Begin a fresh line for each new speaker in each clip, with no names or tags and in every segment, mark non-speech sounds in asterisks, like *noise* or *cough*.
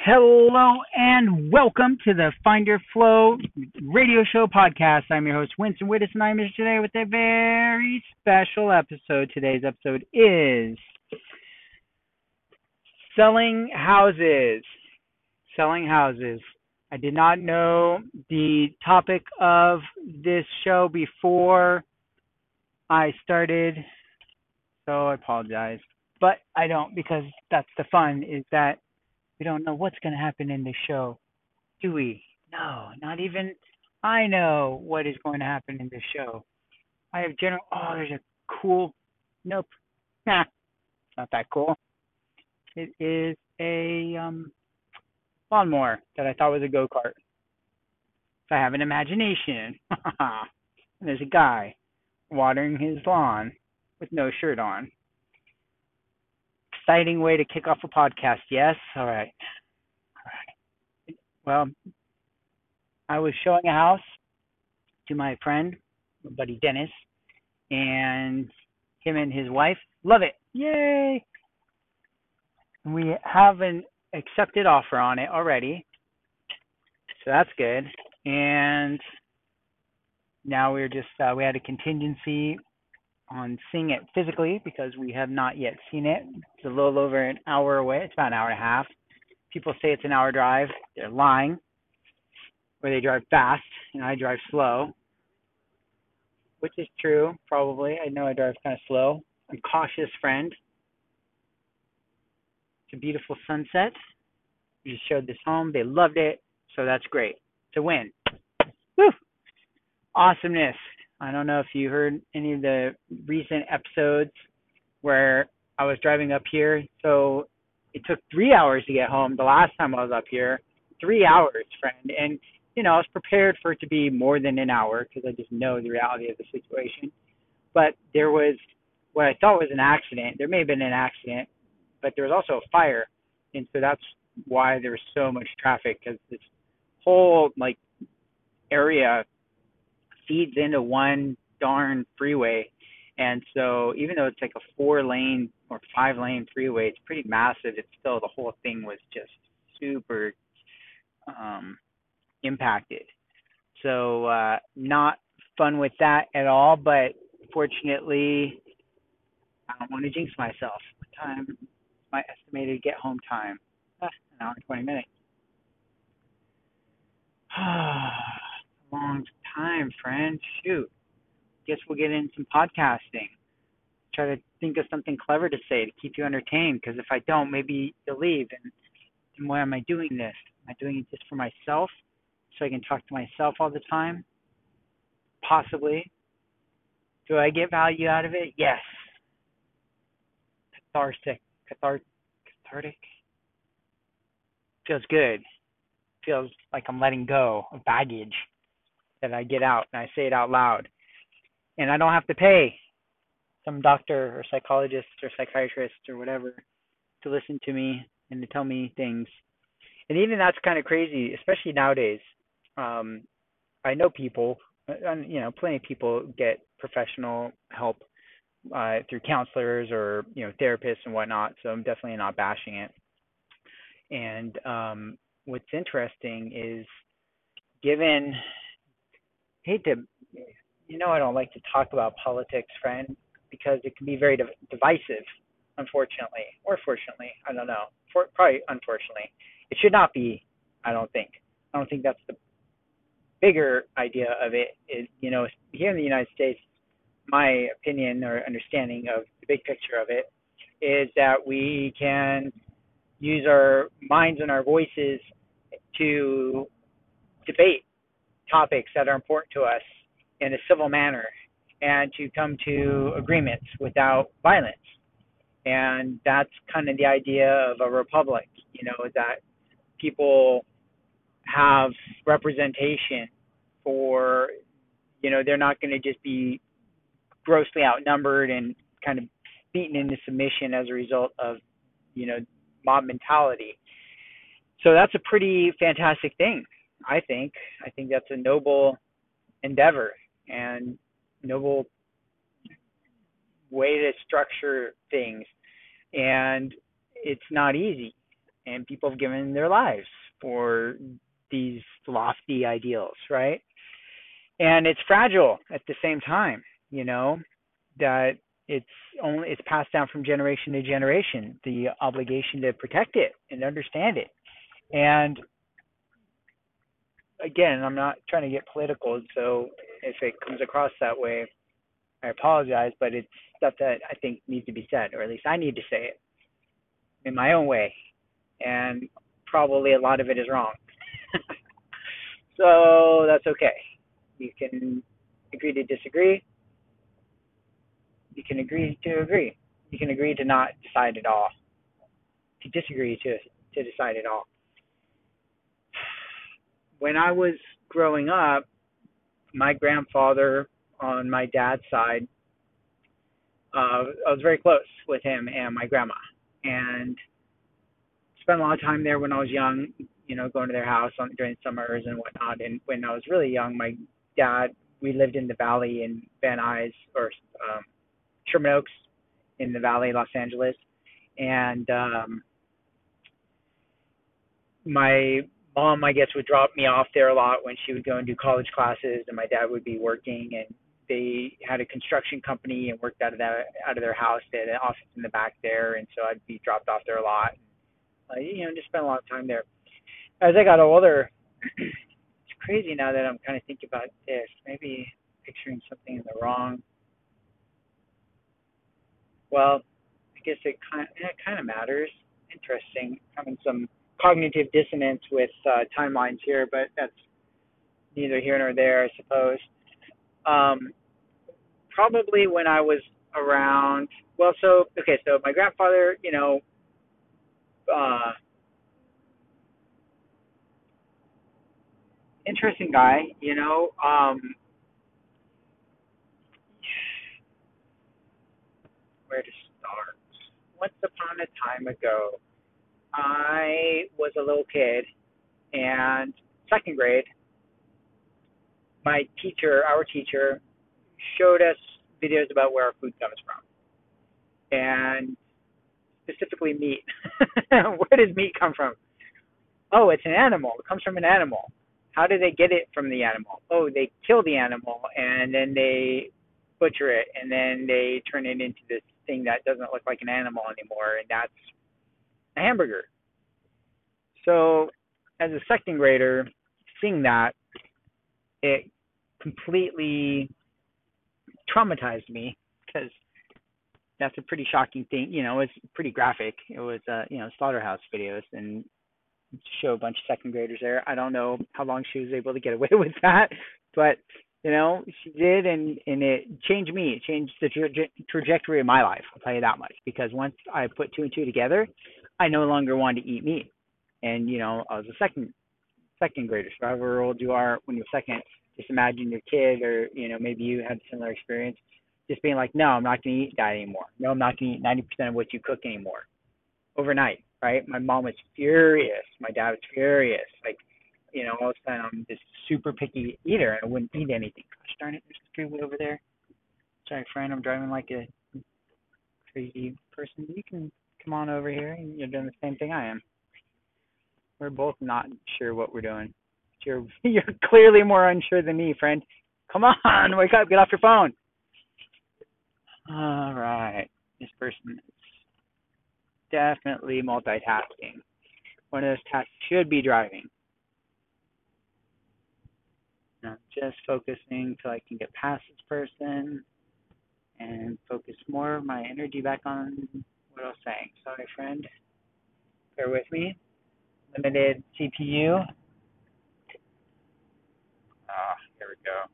Hello and welcome to the Find Your Flow radio show podcast. I'm your host, Winston Wittes, and I'm here today with a very special episode. Today's episode is selling houses. Selling houses. I did not know the topic of this show before I started, so I apologize. But I don't because that's the fun is that we don't know what's going to happen in the show, do we? No, not even I know what is going to happen in the show. I have general. Oh, there's a cool. Nope. Nah, not that cool. It is a um, lawnmower that I thought was a go kart. I have an imagination. *laughs* and there's a guy watering his lawn with no shirt on exciting way to kick off a podcast. Yes? All right. All right. Well, I was showing a house to my friend, my buddy Dennis, and him and his wife love it. Yay! We have an accepted offer on it already. So that's good. And now we're just uh, we had a contingency on seeing it physically because we have not yet seen it. It's a little over an hour away. It's about an hour and a half. People say it's an hour drive. They're lying. Or they drive fast and I drive slow. Which is true, probably. I know I drive kind of slow. I'm cautious friend. It's a beautiful sunset. We just showed this home. They loved it. So that's great. It's a win. Woo! Awesomeness. I don't know if you heard any of the recent episodes where I was driving up here. So it took three hours to get home the last time I was up here. Three hours, friend. And, you know, I was prepared for it to be more than an hour because I just know the reality of the situation. But there was what I thought was an accident. There may have been an accident, but there was also a fire. And so that's why there was so much traffic because this whole, like, area feeds into one darn freeway. And so even though it's like a four lane or five lane freeway, it's pretty massive. It's still the whole thing was just super um, impacted. So uh, not fun with that at all. But fortunately, I don't want to jinx myself. What time? My estimated get home time? Ah, an hour and twenty minutes. *sighs* *sighs* long time, friend. Shoot. Guess we'll get in some podcasting. Try to think of something clever to say to keep you entertained. Because if I don't, maybe you'll leave. And, and why am I doing this? Am I doing it just for myself, so I can talk to myself all the time? Possibly. Do I get value out of it? Yes. Cathartic. Cathart. Cathartic. Feels good. Feels like I'm letting go of baggage that I get out and I say it out loud. And I don't have to pay some doctor or psychologist or psychiatrist or whatever to listen to me and to tell me things. And even that's kind of crazy, especially nowadays. Um, I know people, and you know, plenty of people get professional help uh, through counselors or you know therapists and whatnot. So I'm definitely not bashing it. And um, what's interesting is, given hate to, you know, I don't like to talk about politics, friend, because it can be very div- divisive, unfortunately, or fortunately. I don't know. For, probably unfortunately. It should not be, I don't think. I don't think that's the bigger idea of it. Is, you know, here in the United States, my opinion or understanding of the big picture of it is that we can use our minds and our voices to debate topics that are important to us in a civil manner and to come to agreements without violence. And that's kind of the idea of a republic, you know, that people have representation for, you know, they're not going to just be grossly outnumbered and kind of beaten into submission as a result of, you know, mob mentality. So that's a pretty fantastic thing I think. I think that's a noble endeavor and noble way to structure things. And it's not easy. and people have given their lives for these lofty ideals, right? And it's fragile at the same time, you know, that it's only it's passed down from generation to generation, the obligation to protect it and understand it. And again, I'm not trying to get political, so if it comes across that way, I apologize, but it's stuff that I think needs to be said, or at least I need to say it in my own way. And probably a lot of it is wrong. *laughs* so that's okay. You can agree to disagree. You can agree to agree. You can agree to not decide at all. To disagree to to decide at all. When I was growing up, my grandfather on my dad's side, uh, I was very close with him and my grandma, and spent a lot of time there when I was young. You know, going to their house on during summers and whatnot. And when I was really young, my dad, we lived in the valley in Van Nuys or um, Sherman Oaks in the valley, Los Angeles, and um, my mom, I guess, would drop me off there a lot when she would go and do college classes, and my dad would be working. And they had a construction company and worked out of that out of their house. They had an office in the back there, and so I'd be dropped off there a lot. Uh, you know, just spent a lot of time there. As I got older, *clears throat* it's crazy now that I'm kind of thinking about this. Maybe picturing something in the wrong. Well, I guess it kind of, it kind of matters. Interesting, having some cognitive dissonance with uh, timelines here, but that's neither here nor there, I suppose. Um, probably when I was around, well, so, okay, so my grandfather, you know, uh, interesting guy, you know, um, where to start? Once upon a time ago, I was a little kid, and second grade, my teacher, our teacher, showed us videos about where our food comes from, and specifically meat. *laughs* where does meat come from? Oh, it's an animal. It comes from an animal. How do they get it from the animal? Oh, they kill the animal and then they butcher it and then they turn it into this thing that doesn't look like an animal anymore, and that's a hamburger. So, as a second grader, seeing that, it completely traumatized me because that's a pretty shocking thing. You know, it's pretty graphic. It was, uh, you know, slaughterhouse videos and show a bunch of second graders there. I don't know how long she was able to get away *laughs* with that, but you know, she did, and and it changed me. It changed the tra- trajectory of my life. I'll tell you that much. Because once I put two and two together, I no longer wanted to eat meat. And you know, I was a second second grader. So however old you are when you're second, just imagine your kid, or you know, maybe you had a similar experience, just being like, no, I'm not going to eat that anymore. No, I'm not going to eat 90% of what you cook anymore. Overnight, right? My mom was furious. My dad was furious. Like you know, all of a sudden I'm this super picky eater and I wouldn't eat anything. Gosh darn it, there's a freeway over there. Sorry, friend, I'm driving like a crazy person. You can come on over here and you're doing the same thing I am. We're both not sure what we're doing. You're *laughs* you're clearly more unsure than me, friend. Come on, wake up, get off your phone. All right. This person is definitely multitasking. One of those tasks should be driving. I'm just focusing till I can get past this person and focus more of my energy back on what was saying. Sorry, friend. Bear with me. Limited CPU. Ah, here we go.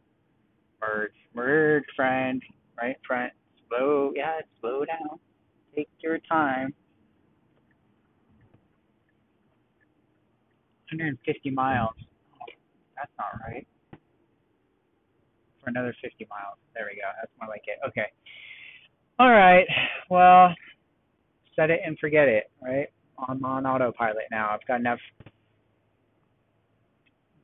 Merge, merge, friend. Right, friend. Slow, yeah, slow down. Take your time. 150 miles. That's not right for another 50 miles. There we go. That's more like it. Okay. All right. Well, set it and forget it, right? I'm on autopilot now. I've got enough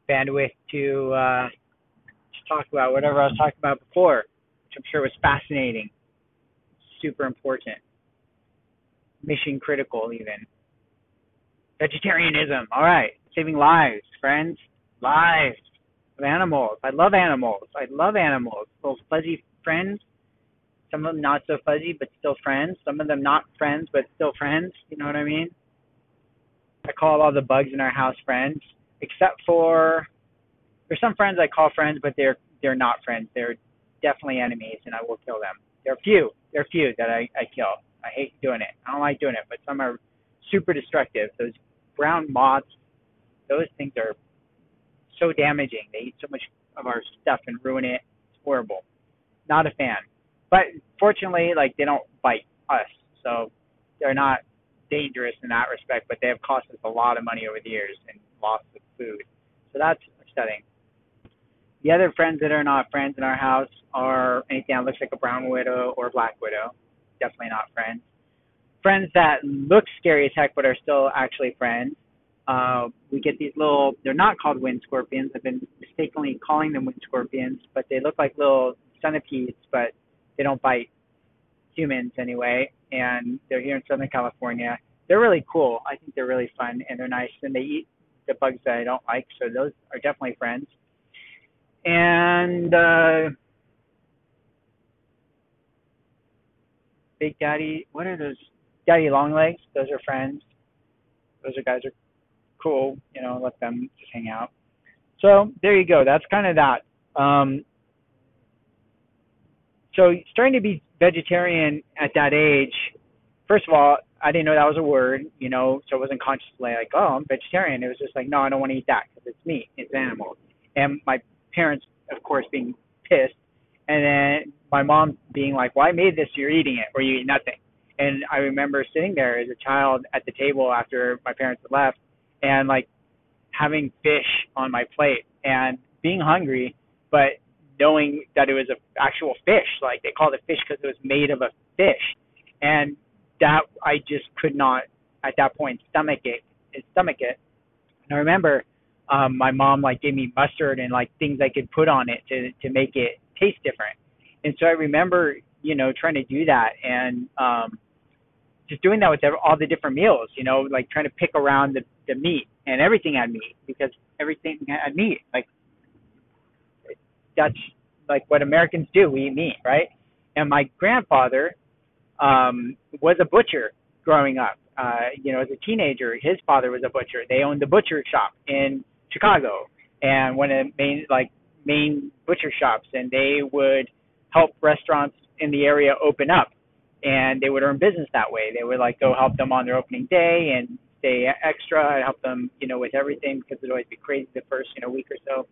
bandwidth to uh, to talk about whatever I was talking about before, which I'm sure was fascinating, super important, mission critical even. Vegetarianism. All right. Saving lives, friends. Lives of animals. I love animals. I love animals. Those fuzzy friends. Some of them not so fuzzy, but still friends. Some of them not friends, but still friends. You know what I mean? I call all the bugs in our house friends, except for there's some friends I call friends, but they're they're not friends. They're definitely enemies, and I will kill them. There are few. There are few that I I kill. I hate doing it. I don't like doing it, but some are super destructive. Those brown moths, those things are so damaging. They eat so much of our stuff and ruin it. It's horrible. Not a fan. But fortunately, like they don't bite us, so they're not dangerous in that respect. But they have cost us a lot of money over the years and loss of food. So that's upsetting. The other friends that are not friends in our house are anything that looks like a brown widow or a black widow. Definitely not friends. Friends that look scary as heck but are still actually friends. Uh, we get these little, they're not called wind scorpions. I've been mistakenly calling them wind scorpions, but they look like little centipedes, but they don't bite humans anyway. And they're here in Southern California. They're really cool. I think they're really fun and they're nice. And they eat the bugs that I don't like, so those are definitely friends and uh, Big Daddy. What are those? Daddy Longlegs. Those are friends. Those are guys are cool. You know, let them just hang out. So there you go. That's kind of that. Um, so starting to be vegetarian at that age. First of all, I didn't know that was a word, you know, so I wasn't consciously like, oh, I'm vegetarian. It was just like, no, I don't want to eat that because it's meat, it's animal. And my parents, of course, being pissed, and then my mom being like, "Well, I made this. You're eating it, or you eat nothing." And I remember sitting there as a child at the table after my parents had left, and like having fish on my plate and being hungry, but knowing that it was a actual fish. Like they called it fish because it was made of a fish, and that I just could not at that point stomach it. Stomach it. And I remember um, my mom like gave me mustard and like things I could put on it to to make it taste different. And so I remember, you know, trying to do that and um, just doing that with all the different meals. You know, like trying to pick around the the meat and everything had meat because everything had meat. Like like what Americans do. We eat meat, right? And my grandfather um, was a butcher growing up. Uh, you know, as a teenager, his father was a butcher. They owned the butcher shop in Chicago and one of the main like main butcher shops, and they would help restaurants in the area open up, and they would earn business that way. They would like go help them on their opening day and stay extra. I'd help them, you know, with everything because it'd always be crazy the first you know week or so,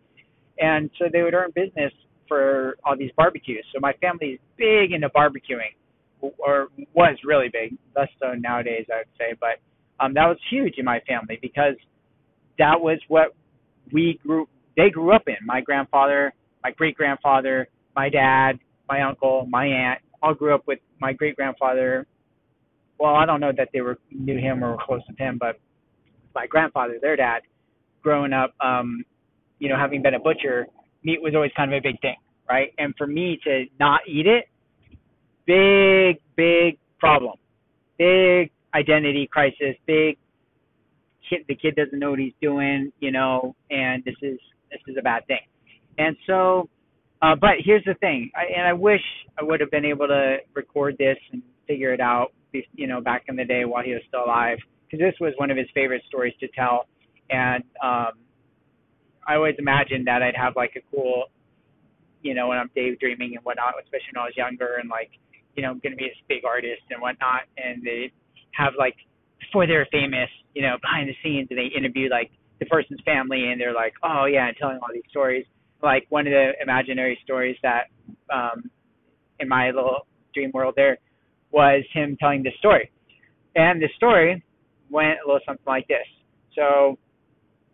and so they would earn business for all these barbecues. So my family is big into barbecuing, or was really big, less so nowadays I would say, but um, that was huge in my family because that was what we grew they grew up in. My grandfather, my great grandfather, my dad, my uncle, my aunt all grew up with my great grandfather. Well, I don't know that they were knew him or were close to him, but my grandfather, their dad, growing up, um, you know, having been a butcher, meat was always kind of a big thing, right? And for me to not eat it, big, big problem, big identity crisis, big kid the kid doesn't know what he's doing, you know, and this is this is a bad thing. And so, uh, but here's the thing, I, and I wish I would have been able to record this and figure it out, you know, back in the day while he was still alive, because this was one of his favorite stories to tell, and um, I always imagined that I'd have like a cool, you know, when I'm daydreaming and whatnot, especially when I was younger, and like, you know, I'm gonna be this big artist and whatnot, and they have like before they were famous, you know, behind the scenes, and they interview like the person's family, and they're like, oh yeah, and telling all these stories. Like one of the imaginary stories that, um, in my little dream world there, was him telling this story, and the story went a little something like this. So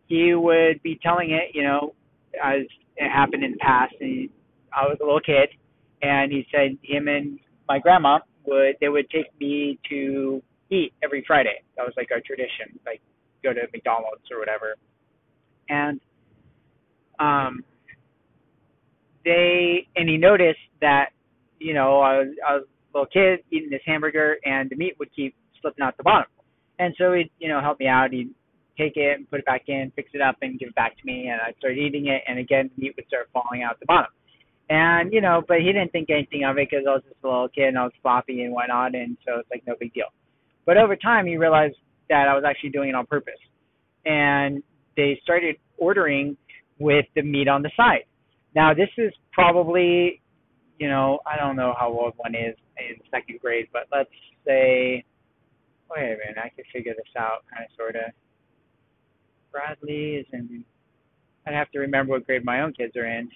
he would be telling it, you know, as it happened in the past. And he, I was a little kid, and he said him and my grandma would they would take me to eat every Friday. That was like our tradition, like go to McDonald's or whatever. And um, they and he noticed that you know I was, I was a little kid eating this hamburger and the meat would keep slipping out the bottom. And so he'd you know help me out. He'd take it and put it back in, fix it up, and give it back to me. And I'd start eating it, and again, the meat would start falling out the bottom. And you know, but he didn't think anything of it because I was just a little kid and I was floppy and whatnot, and so it's like no big deal. But over time, he realized that I was actually doing it on purpose, and they started ordering with the meat on the side. Now, this is probably, you know, I don't know how old one is in second grade, but let's say, wait a minute, I can figure this out, kind of, sort of. Bradley is in. I'd have to remember what grade my own kids are in.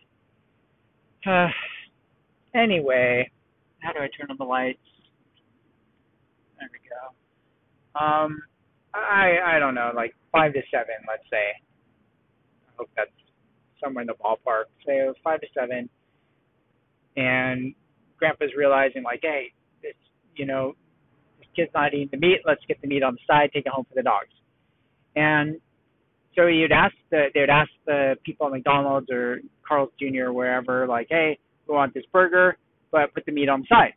Uh, *sighs* anyway, how do I turn on the lights? There we go. Um, I I don't know, like five to seven, let's say. I hope that's somewhere in the ballpark. Was five to seven, and Grandpa's realizing like, hey, this you know, this kid's not eating the meat. Let's get the meat on the side, take it home for the dogs. And so you'd ask the they would ask the people at McDonald's or Carl's Jr. or wherever, like, hey, we want this burger, but put the meat on the side.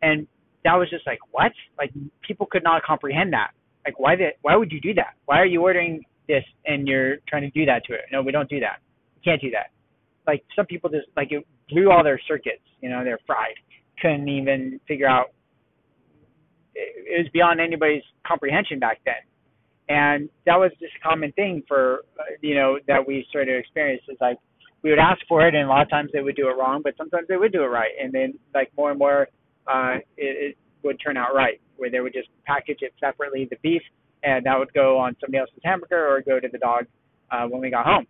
And that was just like, what? Like people could not comprehend that. Like why did why would you do that? Why are you ordering this and you're trying to do that to it? No, we don't do that. We can't do that. Like some people just like it blew all their circuits. You know, they're fried. Couldn't even figure out. It was beyond anybody's comprehension back then and that was just a common thing for uh, you know that we started to experience is like we would ask for it and a lot of times they would do it wrong but sometimes they would do it right. And then like more and more uh it, it would turn out right where they would just package it separately the beef and that would go on somebody else's hamburger or go to the dog uh when we got home.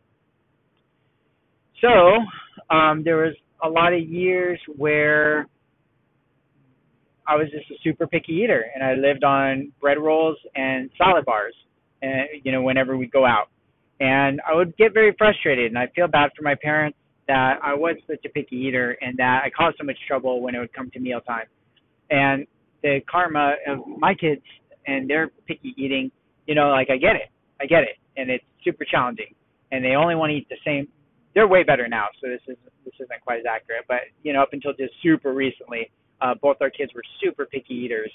So um there was a lot of years where I was just a super picky eater, and I lived on bread rolls and salad bars and you know whenever we go out. And i would get very frustrated and i feel bad for my parents that i was such a picky eater and that i caused so much trouble when it would come to mealtime. And the karma of my kids and their picky eating you know like i get it. I get it. And it's super challenging. And they only want to eat the same. They're way better now so this is this isn't quite as accurate. But you know up until just super recently uh both our kids were super picky eaters.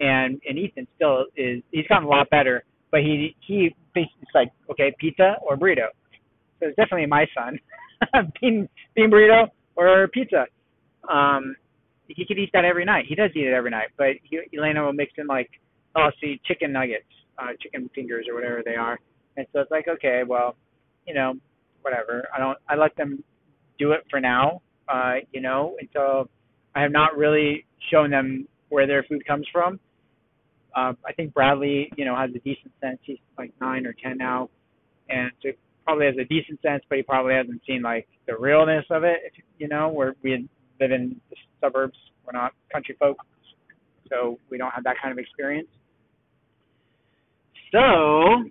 And and Ethan still is he's gotten a lot better but he he it's like okay pizza or burrito. So it's definitely my son. *laughs* Bean bean burrito or pizza. Um he could eat that every night. He does eat it every night but he, Elena will mix in like oh see chicken nuggets uh chicken fingers or whatever they are. And so it's like okay well you know whatever. I don't I let them do it for now uh you know until I have not really shown them where their food comes from uh, I think Bradley, you know, has a decent sense. He's like nine or ten now, and so probably has a decent sense, but he probably hasn't seen like the realness of it. If, you know, where we live in the suburbs, we're not country folk, so we don't have that kind of experience. So,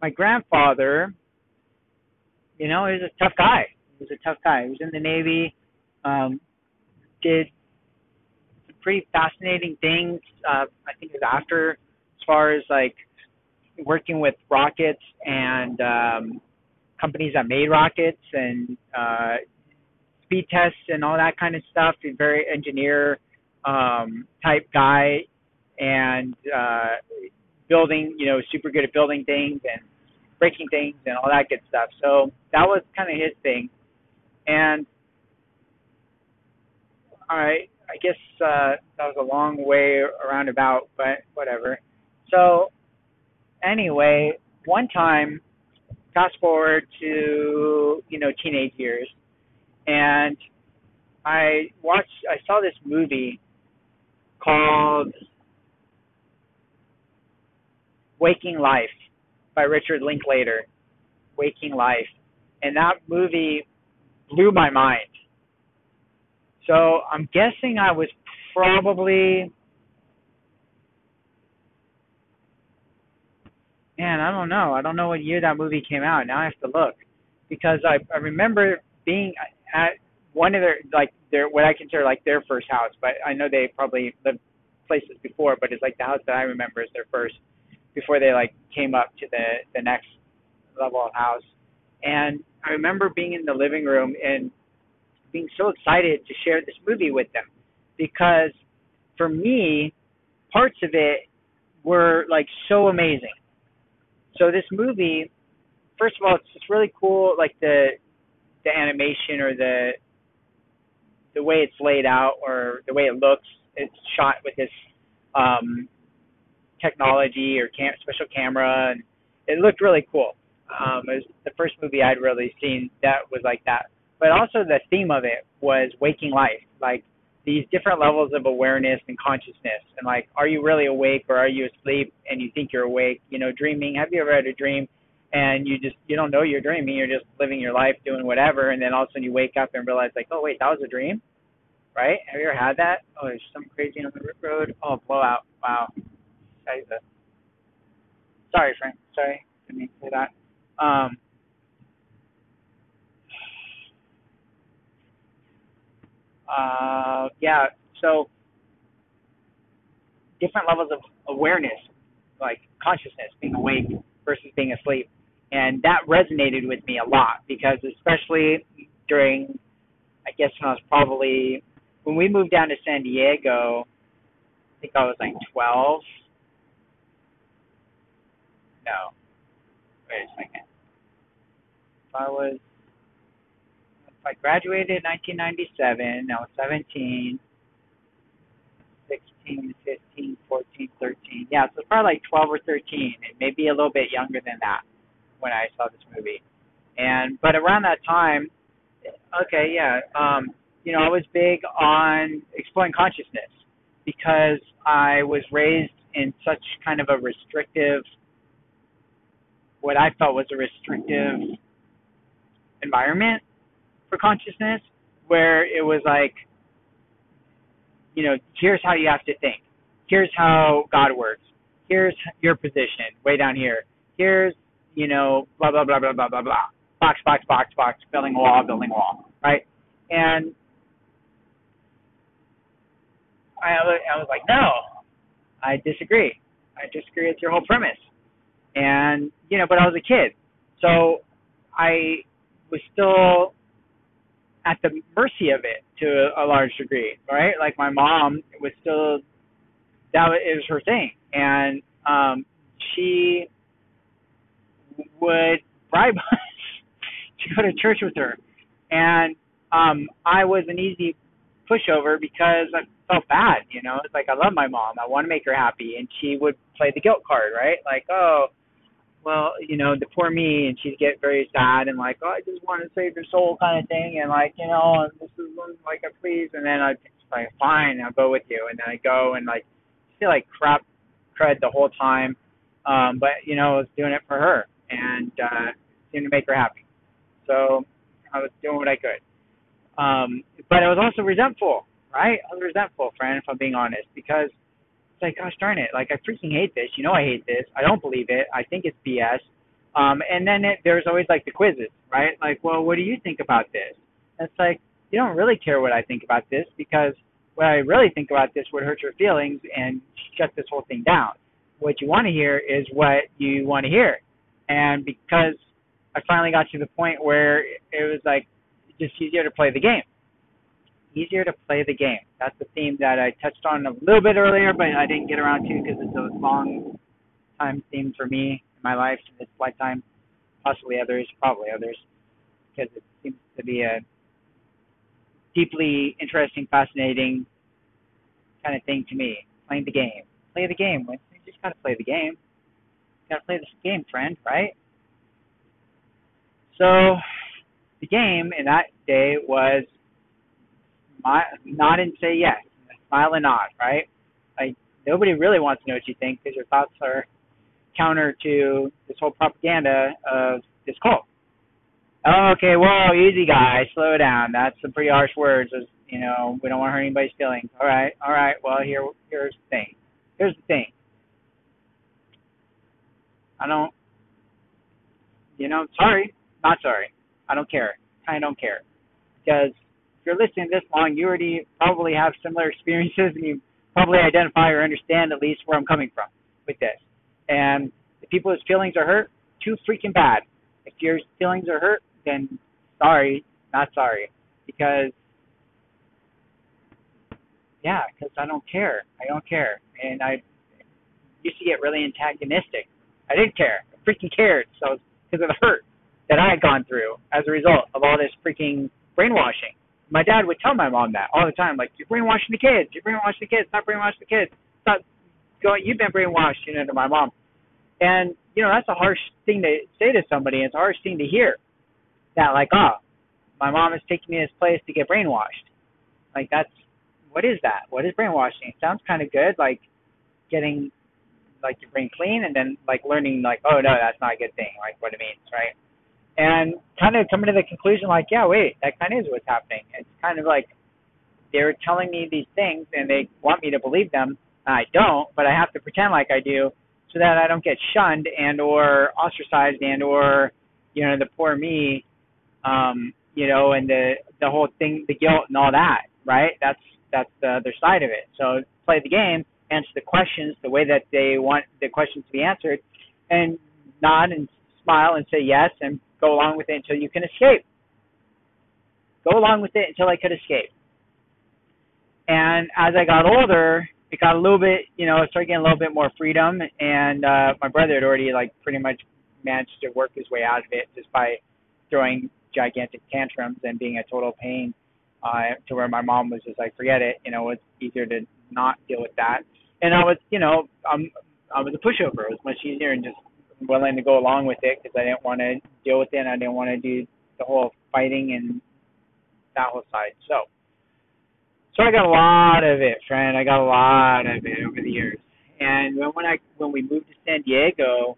my grandfather, you know, he was a tough guy. He was a tough guy. He was in the Navy, um, did pretty fascinating things. Uh, I think it was after, as far as like working with rockets and um, companies that made rockets and uh, speed tests and all that kind of stuff. He's very engineer um, type guy and uh, building, you know, super good at building things and breaking things and all that good stuff. So that was kind of his thing. And I I guess uh, that was a long way around about, but whatever. So anyway, one time, fast forward to you know teenage years, and I watched. I saw this movie called Waking Life by Richard Linklater. Waking Life, and that movie blew my mind so I'm guessing I was probably man, I don't know. I don't know what year that movie came out. Now I have to look because I I remember being at one of their like their what I consider like their first house, but I know they probably lived places before, but it's like the house that I remember is their first before they like came up to the the next level of house. And I remember being in the living room and being so excited to share this movie with them because for me, parts of it were like so amazing. So this movie, first of all, it's just really cool, like the the animation or the the way it's laid out or the way it looks. It's shot with this um, technology or cam- special camera, and it looked really cool. Um, it was the first movie I'd really seen that was like that. But also the theme of it was waking life, like these different levels of awareness and consciousness, and like, are you really awake or are you asleep and you think you're awake? You know, dreaming. Have you ever had a dream and you just you don't know you're dreaming? You're just living your life doing whatever, and then all of a sudden you wake up and realize like, oh wait, that was a dream, right? Have you ever had that? Oh, there's some crazy on the road. Oh, blowout. Wow. Sorry, Frank. Sorry, didn't mean to say that. Um, uh, yeah, so different levels of awareness, like consciousness, being awake versus being asleep. And that resonated with me a lot because, especially during, I guess, when I was probably, when we moved down to San Diego, I think I was like 12. No. Wait a second. I was I graduated in 1997. I was 17, 16, 15, 14, 13. Yeah, so probably like 12 or 13, and maybe a little bit younger than that when I saw this movie. And but around that time, okay, yeah, um, you know, I was big on exploring consciousness because I was raised in such kind of a restrictive, what I felt was a restrictive environment consciousness where it was like, you know, here's how you have to think. Here's how God works. Here's your position way down here. Here's, you know, blah, blah, blah, blah, blah, blah, blah. Box, box, box, box, building wall, building wall, right? And I, I was like, no, I disagree. I disagree with your whole premise. And, you know, but I was a kid. So I was still at the mercy of it to a large degree, right? Like my mom was still that was her thing, and um, she would bribe *laughs* us to go to church with her, and um, I was an easy pushover because I felt bad, you know. It's like I love my mom, I want to make her happy, and she would play the guilt card, right? Like, oh, well, you know, the poor me, and she'd get very sad and like, oh, I just want to save your soul, kind of thing, and like, you know, this is like a please, and then I'd like, fine, I'll go with you, and then I go and like, feel like crap, crud the whole time, um, but you know, I was doing it for her, and uh, seemed to make her happy, so I was doing what I could, um, but I was also resentful, right? I was resentful, friend, if I'm being honest, because it's like, gosh darn it, like I freaking hate this. You know I hate this. I don't believe it. I think it's BS. Um, and then it, there's always like the quizzes, right? Like, well, what do you think about this? And it's like, you don't really care what I think about this because what I really think about this would hurt your feelings and shut this whole thing down. What you want to hear is what you want to hear. And because I finally got to the point where it was like just easier to play the game easier to play the game. That's the theme that I touched on a little bit earlier, but I didn't get around to because it's a long time theme for me in my life, in this lifetime, possibly others, probably others, because it seems to be a deeply interesting, fascinating kind of thing to me. Playing the game. Play the game. You just gotta play the game. You gotta play this game, friend, right? So the game in that day was nod and say yes, smile and nod, right? Like nobody really wants to know what you think because your thoughts are counter to this whole propaganda of this cult. Okay, well, easy guy, slow down. That's some pretty harsh words. You know, we don't want to hurt anybody's feelings. All right, all right. Well, here, here's the thing. Here's the thing. I don't. You know, sorry, not sorry. I don't care. I don't care because you're listening this long, you already probably have similar experiences and you probably identify or understand at least where I'm coming from with this. And if people's feelings are hurt, too freaking bad. If your feelings are hurt, then sorry, not sorry. Because, yeah, because I don't care. I don't care. And I, used to get really antagonistic. I didn't care. I freaking cared. So because of the hurt that I had gone through as a result of all this freaking brainwashing. My dad would tell my mom that all the time, like, "You're brainwashing the kids. You're brainwashing the kids. Stop brainwashing the kids. Stop going. You've been brainwashed." You know, to my mom. And you know, that's a harsh thing to say to somebody. It's a harsh thing to hear. That like, oh, my mom is taking me to this place to get brainwashed. Like that's what is that? What is brainwashing? It sounds kind of good, like getting like your brain clean and then like learning like, oh no, that's not a good thing, like what it means, right? And kind of coming to the conclusion like, yeah, wait, that kind of is what's happening. It's kind of like they're telling me these things and they want me to believe them. I don't, but I have to pretend like I do so that I don't get shunned and or ostracized and or you know the poor me um you know and the the whole thing the guilt and all that right that's that's the other side of it so play the game answer the questions the way that they want the questions to be answered and nod and smile and say yes and go along with it until you can escape go along with it until i could escape and as i got older it got a little bit, you know, I started getting a little bit more freedom, and uh, my brother had already like pretty much managed to work his way out of it just by throwing gigantic tantrums and being a total pain uh, to where my mom was just like, forget it, you know, it's easier to not deal with that. And I was, you know, I'm, I was a pushover. It was much easier and just willing to go along with it because I didn't want to deal with it and I didn't want to do the whole fighting and that whole side. So so I got a lot of it, friend. I got a lot of it over the years. And when, when I when we moved to San Diego,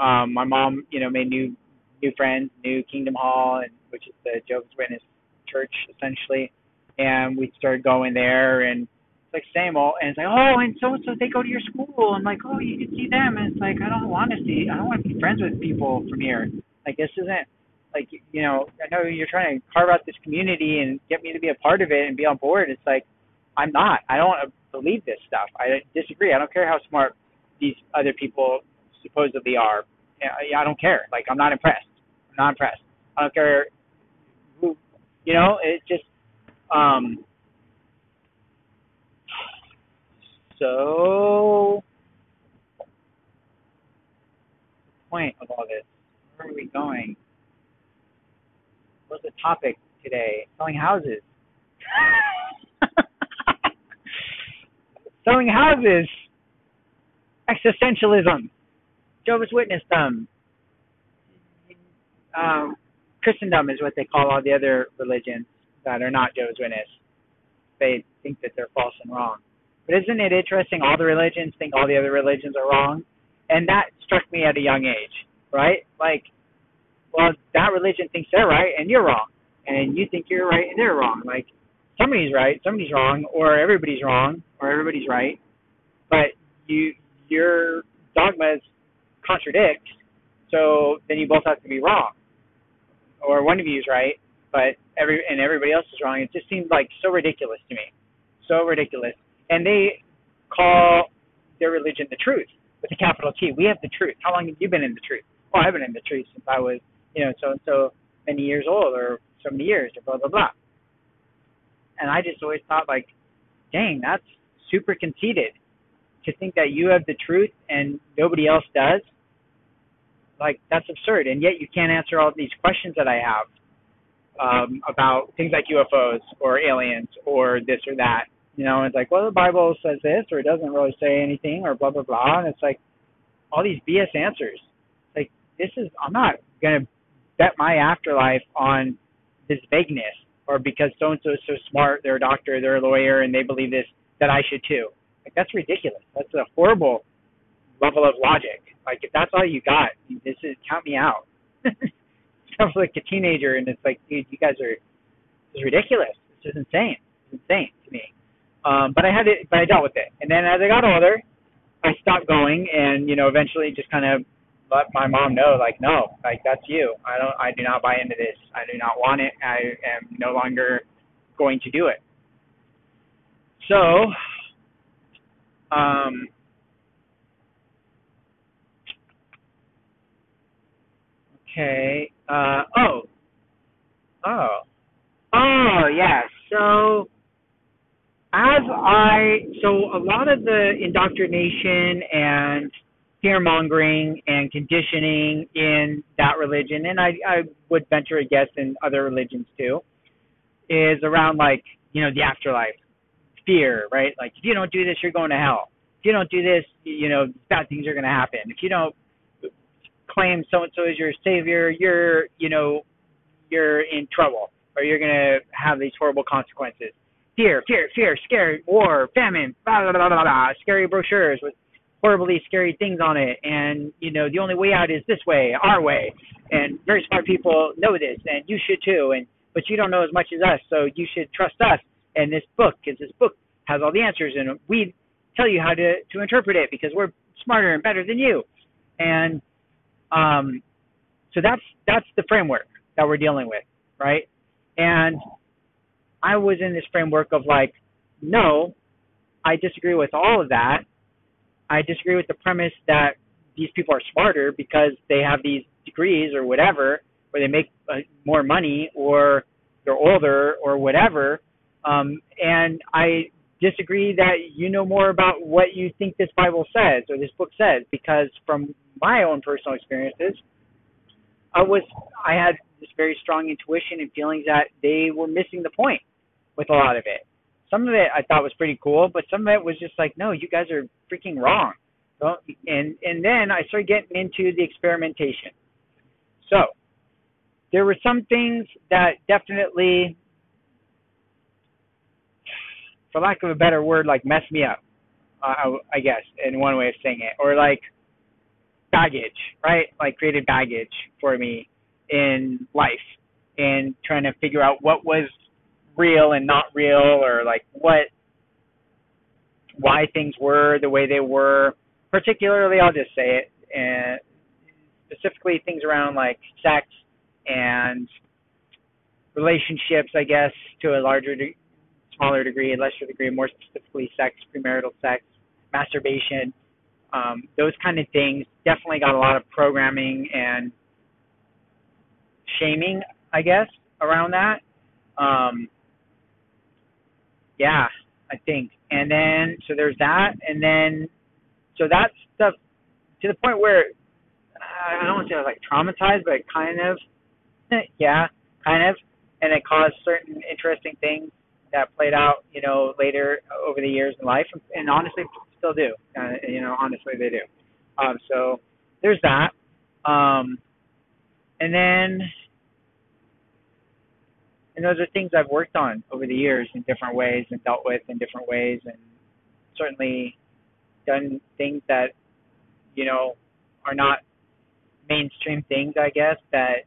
um, my mom, you know, made new new friends, new Kingdom Hall, and which is the Jehovah's Witness church essentially. And we started going there, and like same old. And it's like, oh, and so and so they go to your school. I'm like, oh, you can see them. And it's like, I don't want to see. I don't want to be friends with people from here. Like this isn't like you know i know you're trying to carve out this community and get me to be a part of it and be on board it's like i'm not i don't believe this stuff i disagree i don't care how smart these other people supposedly are i don't care like i'm not impressed i'm not impressed i don't care you know it just um so point of all this where are we going what's the topic today? Selling houses. *laughs* Selling houses. Existentialism. Jehovah's Witness Um, Christendom is what they call all the other religions that are not Jehovah's Witness. They think that they're false and wrong. But isn't it interesting? All the religions think all the other religions are wrong, and that struck me at a young age, right? Like well, that religion thinks they're right and you're wrong, and you think you're right and they're wrong. Like somebody's right, somebody's wrong, or everybody's wrong, or everybody's right, but you your dogmas contradict, so then you both have to be wrong, or one of you is right, but every and everybody else is wrong. It just seems like so ridiculous to me, so ridiculous. And they call their religion the truth with a capital T. We have the truth. How long have you been in the truth? Well, I've been in the truth since I was you know, so and so many years old or so many years or blah blah blah. And I just always thought like, dang, that's super conceited to think that you have the truth and nobody else does. Like that's absurd, and yet you can't answer all these questions that I have um, about things like UFOs or aliens or this or that. You know, it's like, well, the Bible says this, or it doesn't really say anything, or blah blah blah, and it's like all these BS answers. Like this is, I'm not gonna bet my afterlife on this vagueness or because so and so is so smart, they're a doctor, they're a lawyer, and they believe this, that I should too. Like that's ridiculous. That's a horrible level of logic. Like if that's all you got, this is count me out. *laughs* Sounds like a teenager, and it's like, dude, you guys are this is ridiculous. This is insane. It's insane to me. Um, but I had it, but I dealt with it. And then as I got older, I stopped going, and you know, eventually just kind of let my mom know, like, no, like that's you. I don't, I do not buy into this. I do not want it. I am no longer going to do it. So, um, okay. Uh, oh, oh, oh, yeah. So, as I, so a lot of the indoctrination and fear mongering and conditioning in that religion, and I, I would venture a guess in other religions too, is around like, you know, the afterlife, fear, right? Like, if you don't do this, you're going to hell. If you don't do this, you know, bad things are going to happen. If you don't claim so and so as your savior, you're, you know, you're in trouble or you're going to have these horrible consequences. Fear, fear, fear, scary, war, famine, blah, blah, blah, blah, blah, scary brochures with horribly scary things on it. And, you know, the only way out is this way, our way. And very smart people know this, and you should too. And But you don't know as much as us, so you should trust us and this book, because this book has all the answers, and we tell you how to, to interpret it because we're smarter and better than you. And um, so that's that's the framework that we're dealing with, right? And I was in this framework of like, no, I disagree with all of that. I disagree with the premise that these people are smarter because they have these degrees or whatever, or they make uh, more money, or they're older, or whatever. Um, and I disagree that you know more about what you think this Bible says or this book says, because from my own personal experiences, I was I had this very strong intuition and feelings that they were missing the point with a lot of it. Some of it I thought was pretty cool, but some of it was just like, no, you guys are freaking wrong. and and then I started getting into the experimentation. So there were some things that definitely, for lack of a better word, like messed me up. Uh, I guess in one way of saying it, or like baggage, right? Like created baggage for me in life and trying to figure out what was real and not real or like what why things were the way they were. Particularly i'll just say it and specifically things around like sex and relationships i guess to a larger de- smaller degree a lesser degree more specifically sex premarital sex masturbation um, those kind of things. Definitely got a lot of programming and shaming i guess around that. Um, yeah, I think. And then so there's that, and then so that stuff to the point where I don't want to say I was like traumatized, but kind of, *laughs* yeah, kind of, and it caused certain interesting things that played out, you know, later over the years in life, and honestly still do. Uh, you know, honestly they do. Um, so there's that. Um, and then and those are things I've worked on over the years in different ways and dealt with in different ways, and certainly done things that you know are not mainstream things, I guess, that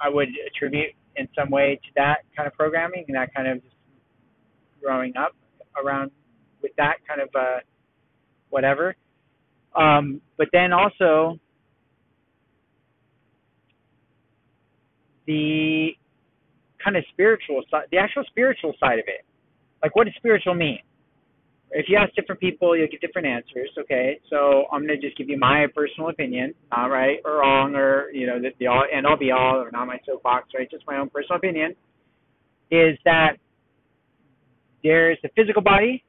I would attribute in some way to that kind of programming and that kind of growing up around with that kind of uh, whatever. Um, but then also the kind of spiritual side, the actual spiritual side of it. Like, what does spiritual mean? If you ask different people, you'll get different answers. Okay, so I'm gonna just give you my personal opinion, not right or wrong, or you know, the, the all and all be all, or not my soapbox, right? Just my own personal opinion. Is that there's the physical body,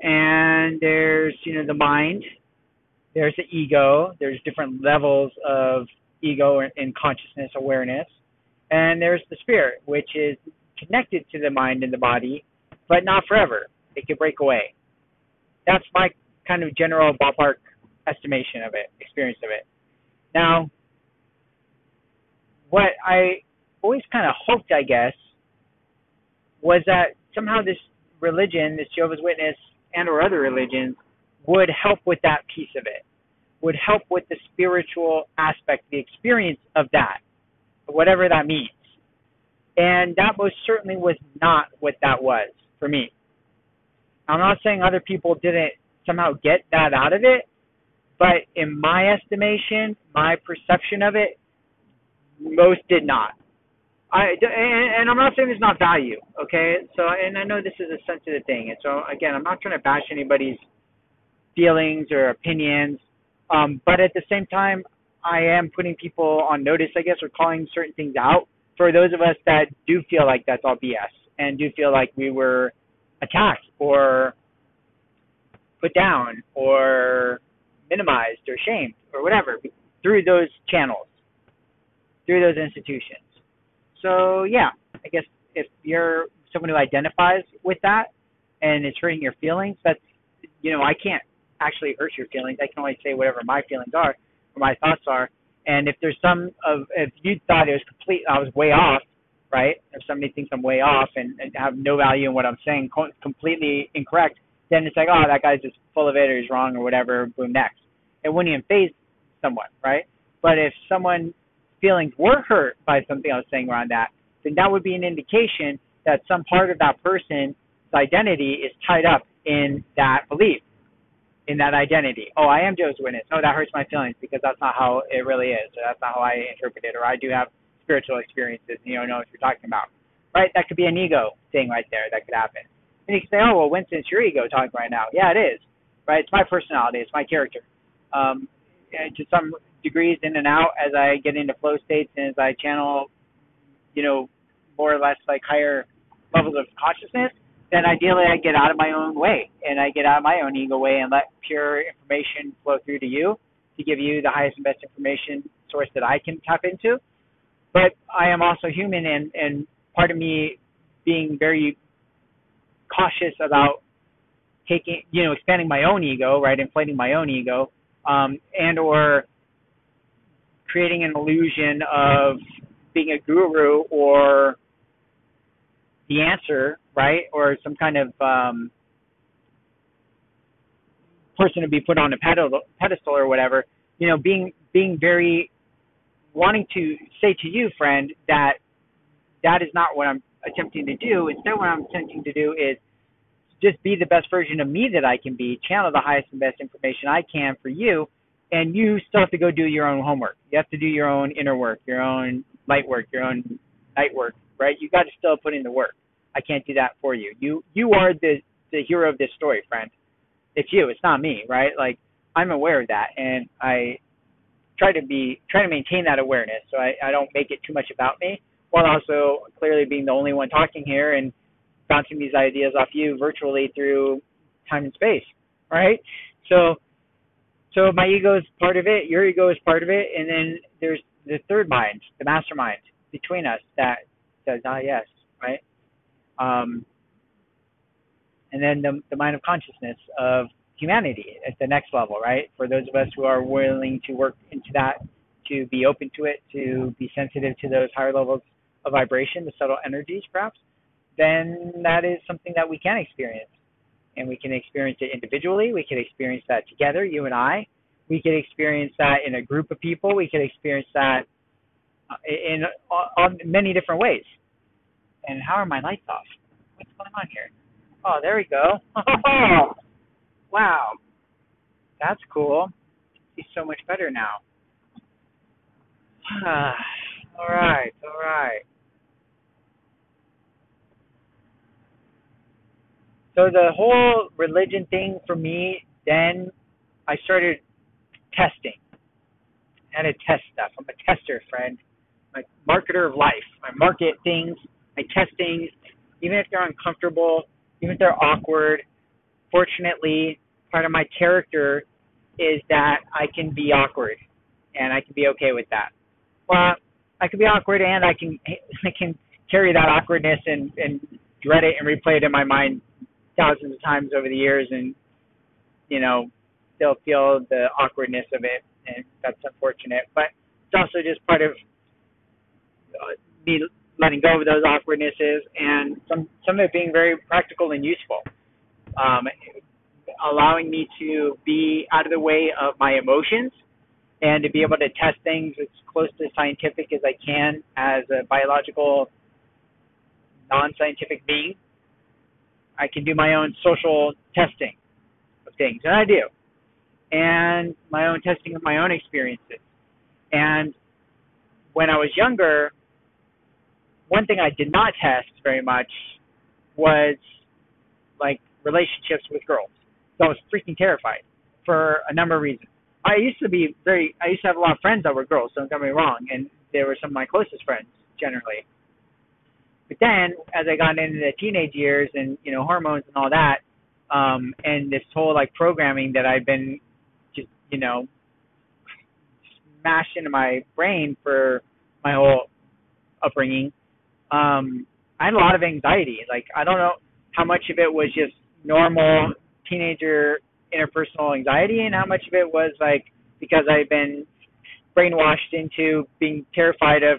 and there's you know the mind, there's the ego, there's different levels of ego and consciousness awareness and there's the spirit, which is connected to the mind and the body, but not forever. It can break away. That's my kind of general ballpark estimation of it, experience of it. Now, what I always kind of hoped, I guess, was that somehow this religion, this Jehovah's Witness and or other religions, would help with that piece of it, would help with the spiritual aspect, the experience of that whatever that means. And that most certainly was not what that was for me. I'm not saying other people didn't somehow get that out of it, but in my estimation, my perception of it, most did not. I and, I'm not saying there's not value, okay? So and I know this is a sensitive thing, and so again, I'm not trying to bash anybody's feelings or opinions, um, but at the same time, I am putting people on notice, I guess, or calling certain things out for those of us that do feel like that's all BS and do feel like we were attacked or put down or minimized or shamed or whatever through those channels, through those institutions. So yeah, I guess if you're someone who identifies with that and it's hurting your feelings, that's you know I can't actually hurt your feelings. I can only say whatever my feelings are my thoughts are. And if there's some of if you thought it was complete, I was way off, right? If somebody thinks I'm way off and, and have no value in what I'm saying, completely incorrect, then it's like, oh, that guy's just full of it or he's wrong or whatever. Boom, next. It wouldn't even phase someone, right? But if someone's feelings were hurt by something I was saying around that, then that would be an indication that some part of that person's identity is tied up in that belief in that identity. Oh, I am Joe's witness. Oh, that hurts my feelings because that's not how it really is, or that's not how I interpret it, or I do have spiritual experiences, and you don't know what you're talking about. Right? That could be an ego thing right there that could happen. And you can say, oh, well, Winston, it's your ego talking right now. Yeah, it is. Right? It's my personality. It's my character. Um, to some degrees, in and out as I get into flow states and as I channel, you know, more or less like higher levels of consciousness then ideally I get out of my own way and I get out of my own ego way and let pure information flow through to you to give you the highest and best information source that I can tap into. But I am also human and, and part of me being very cautious about taking, you know, expanding my own ego, right, inflating my own ego, um, and or creating an illusion of being a guru or the answer, right, or some kind of um, person to be put on a pedestal, pedestal or whatever, you know, being being very wanting to say to you, friend, that that is not what I'm attempting to do. Instead, what I'm attempting to do is just be the best version of me that I can be, channel the highest and best information I can for you, and you still have to go do your own homework. You have to do your own inner work, your own light work, your own night work, right? You got to still put in the work. I can't do that for you. You you are the the hero of this story, friend. It's you. It's not me, right? Like I'm aware of that, and I try to be try to maintain that awareness, so I, I don't make it too much about me, while also clearly being the only one talking here and bouncing these ideas off you virtually through time and space, right? So so my ego is part of it, your ego is part of it, and then there's the third mind, the mastermind between us that says, ah, yes, right? Um, and then the, the mind of consciousness of humanity at the next level, right? For those of us who are willing to work into that, to be open to it, to be sensitive to those higher levels of vibration, the subtle energies perhaps, then that is something that we can experience. And we can experience it individually, we can experience that together, you and I. We can experience that in a group of people, we can experience that uh, in, in on many different ways. And how are my lights off? What's going on here? Oh, there we go. *laughs* Wow. That's cool. He's so much better now. *sighs* all right, all right. So the whole religion thing for me, then I started testing. I had to test stuff. I'm a tester, friend. I'm marketer of life. I market things I test things, even if they're uncomfortable, even if they're awkward. Fortunately, part of my character is that I can be awkward, and I can be okay with that. Well, I can be awkward, and I can *laughs* I can carry that awkwardness and and dread it and replay it in my mind thousands of times over the years, and you know, still feel the awkwardness of it, and that's unfortunate. But it's also just part of uh, me letting go of those awkwardnesses and some some of it being very practical and useful. Um, allowing me to be out of the way of my emotions and to be able to test things as close to scientific as I can as a biological non-scientific being. I can do my own social testing of things and I do and my own testing of my own experiences. And when I was younger one thing I did not test very much was like relationships with girls. So I was freaking terrified for a number of reasons. I used to be very, I used to have a lot of friends that were girls, don't get me wrong, and they were some of my closest friends generally. But then, as I got into the teenage years and, you know, hormones and all that, um, and this whole like programming that I've been just you know smashed into my brain for my whole upbringing. Um, I had a lot of anxiety. Like I don't know how much of it was just normal teenager interpersonal anxiety, and how much of it was like because I've been brainwashed into being terrified of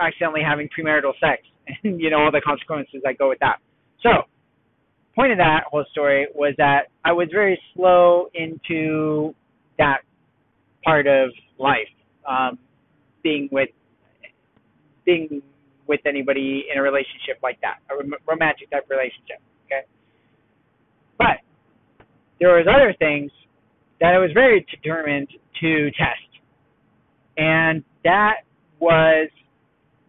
accidentally having premarital sex *laughs* and you know all the consequences that go with that. So, point of that whole story was that I was very slow into that part of life, um, being with being with anybody in a relationship like that, a romantic type relationship. Okay, but there was other things that I was very determined to test, and that was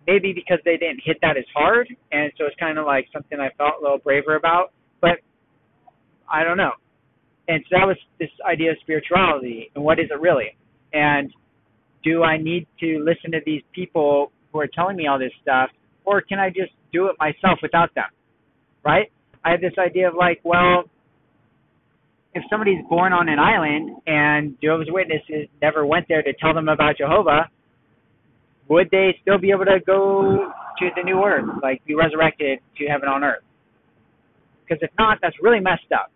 maybe because they didn't hit that as hard, and so it's kind of like something I felt a little braver about. But I don't know. And so that was this idea of spirituality and what is it really? And do I need to listen to these people who are telling me all this stuff, or can I just do it myself without them? Right? I have this idea of like, well, if somebody's born on an island and Jehovah's Witnesses never went there to tell them about Jehovah, would they still be able to go to the new earth, like be resurrected to heaven on earth? Because if not, that's really messed up,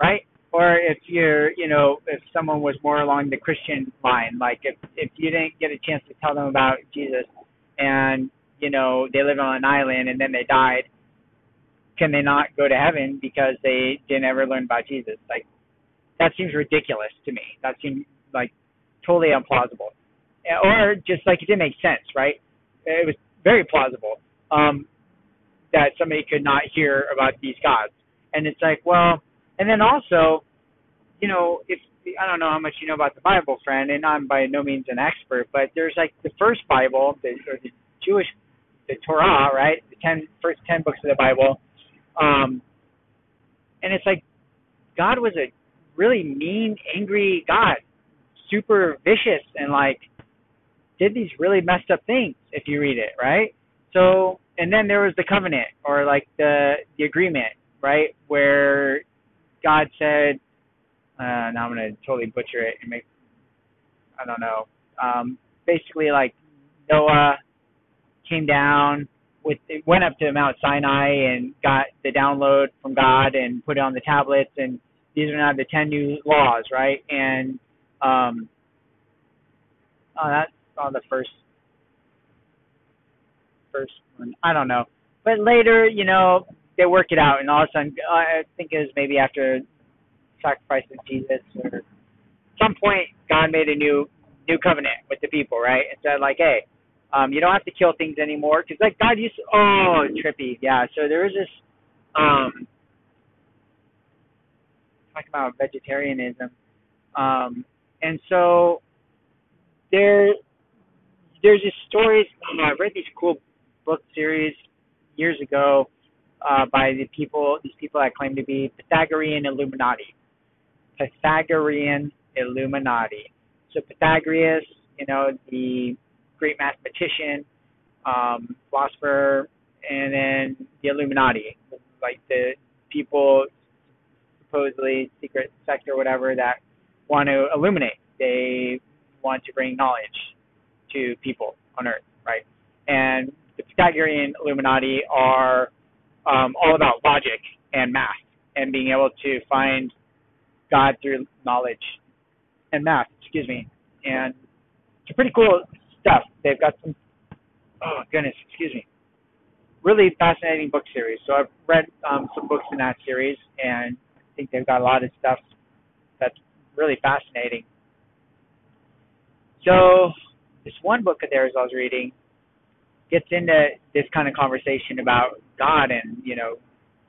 right? Or if you're, you know, if someone was more along the Christian line, like if if you didn't get a chance to tell them about Jesus, and you know they live on an island and then they died, can they not go to heaven because they didn't ever learn about Jesus? Like that seems ridiculous to me. That seems like totally implausible or just like it didn't make sense, right? It was very plausible um, that somebody could not hear about these gods, and it's like, well, and then also, you know, if I don't know how much you know about the Bible, friend, and I'm by no means an expert, but there's like the first Bible, the, or the Jewish, the Torah, right? The ten first ten books of the Bible, um, and it's like God was a really mean, angry God, super vicious, and like did these really messed up things if you read it, right? So, and then there was the covenant or like the the agreement, right, where God said, uh, now I'm gonna totally butcher it and make, I don't know, um, basically like Noah came down with it went up to Mount Sinai and got the download from God and put it on the tablets and these are now the ten new laws, right? And um, oh, that on the first first one. I don't know, but later, you know, they work it out, and all of a sudden, I think it was maybe after sacrifice of Jesus or at some point, God made a new new covenant with the people, right? And said like, hey, um, you don't have to kill things anymore, because like God used to, oh trippy, yeah. So there was this um, talk about vegetarianism, um, and so there there's these stories. You know, I read these cool book series years ago uh, by the people, these people that claim to be Pythagorean Illuminati. Pythagorean Illuminati. So Pythagoras, you know, the great mathematician, um, philosopher, and then the Illuminati, like the people supposedly secret sect or whatever, that want to illuminate. They want to bring knowledge to people on Earth, right? And the Pythagorean Illuminati are um, all about logic and math and being able to find God through knowledge and math, excuse me. And it's pretty cool stuff. They've got some, oh goodness, excuse me, really fascinating book series. So I've read um, some books in that series, and I think they've got a lot of stuff that's really fascinating. So this one book of theirs I was reading gets into this kind of conversation about God and you know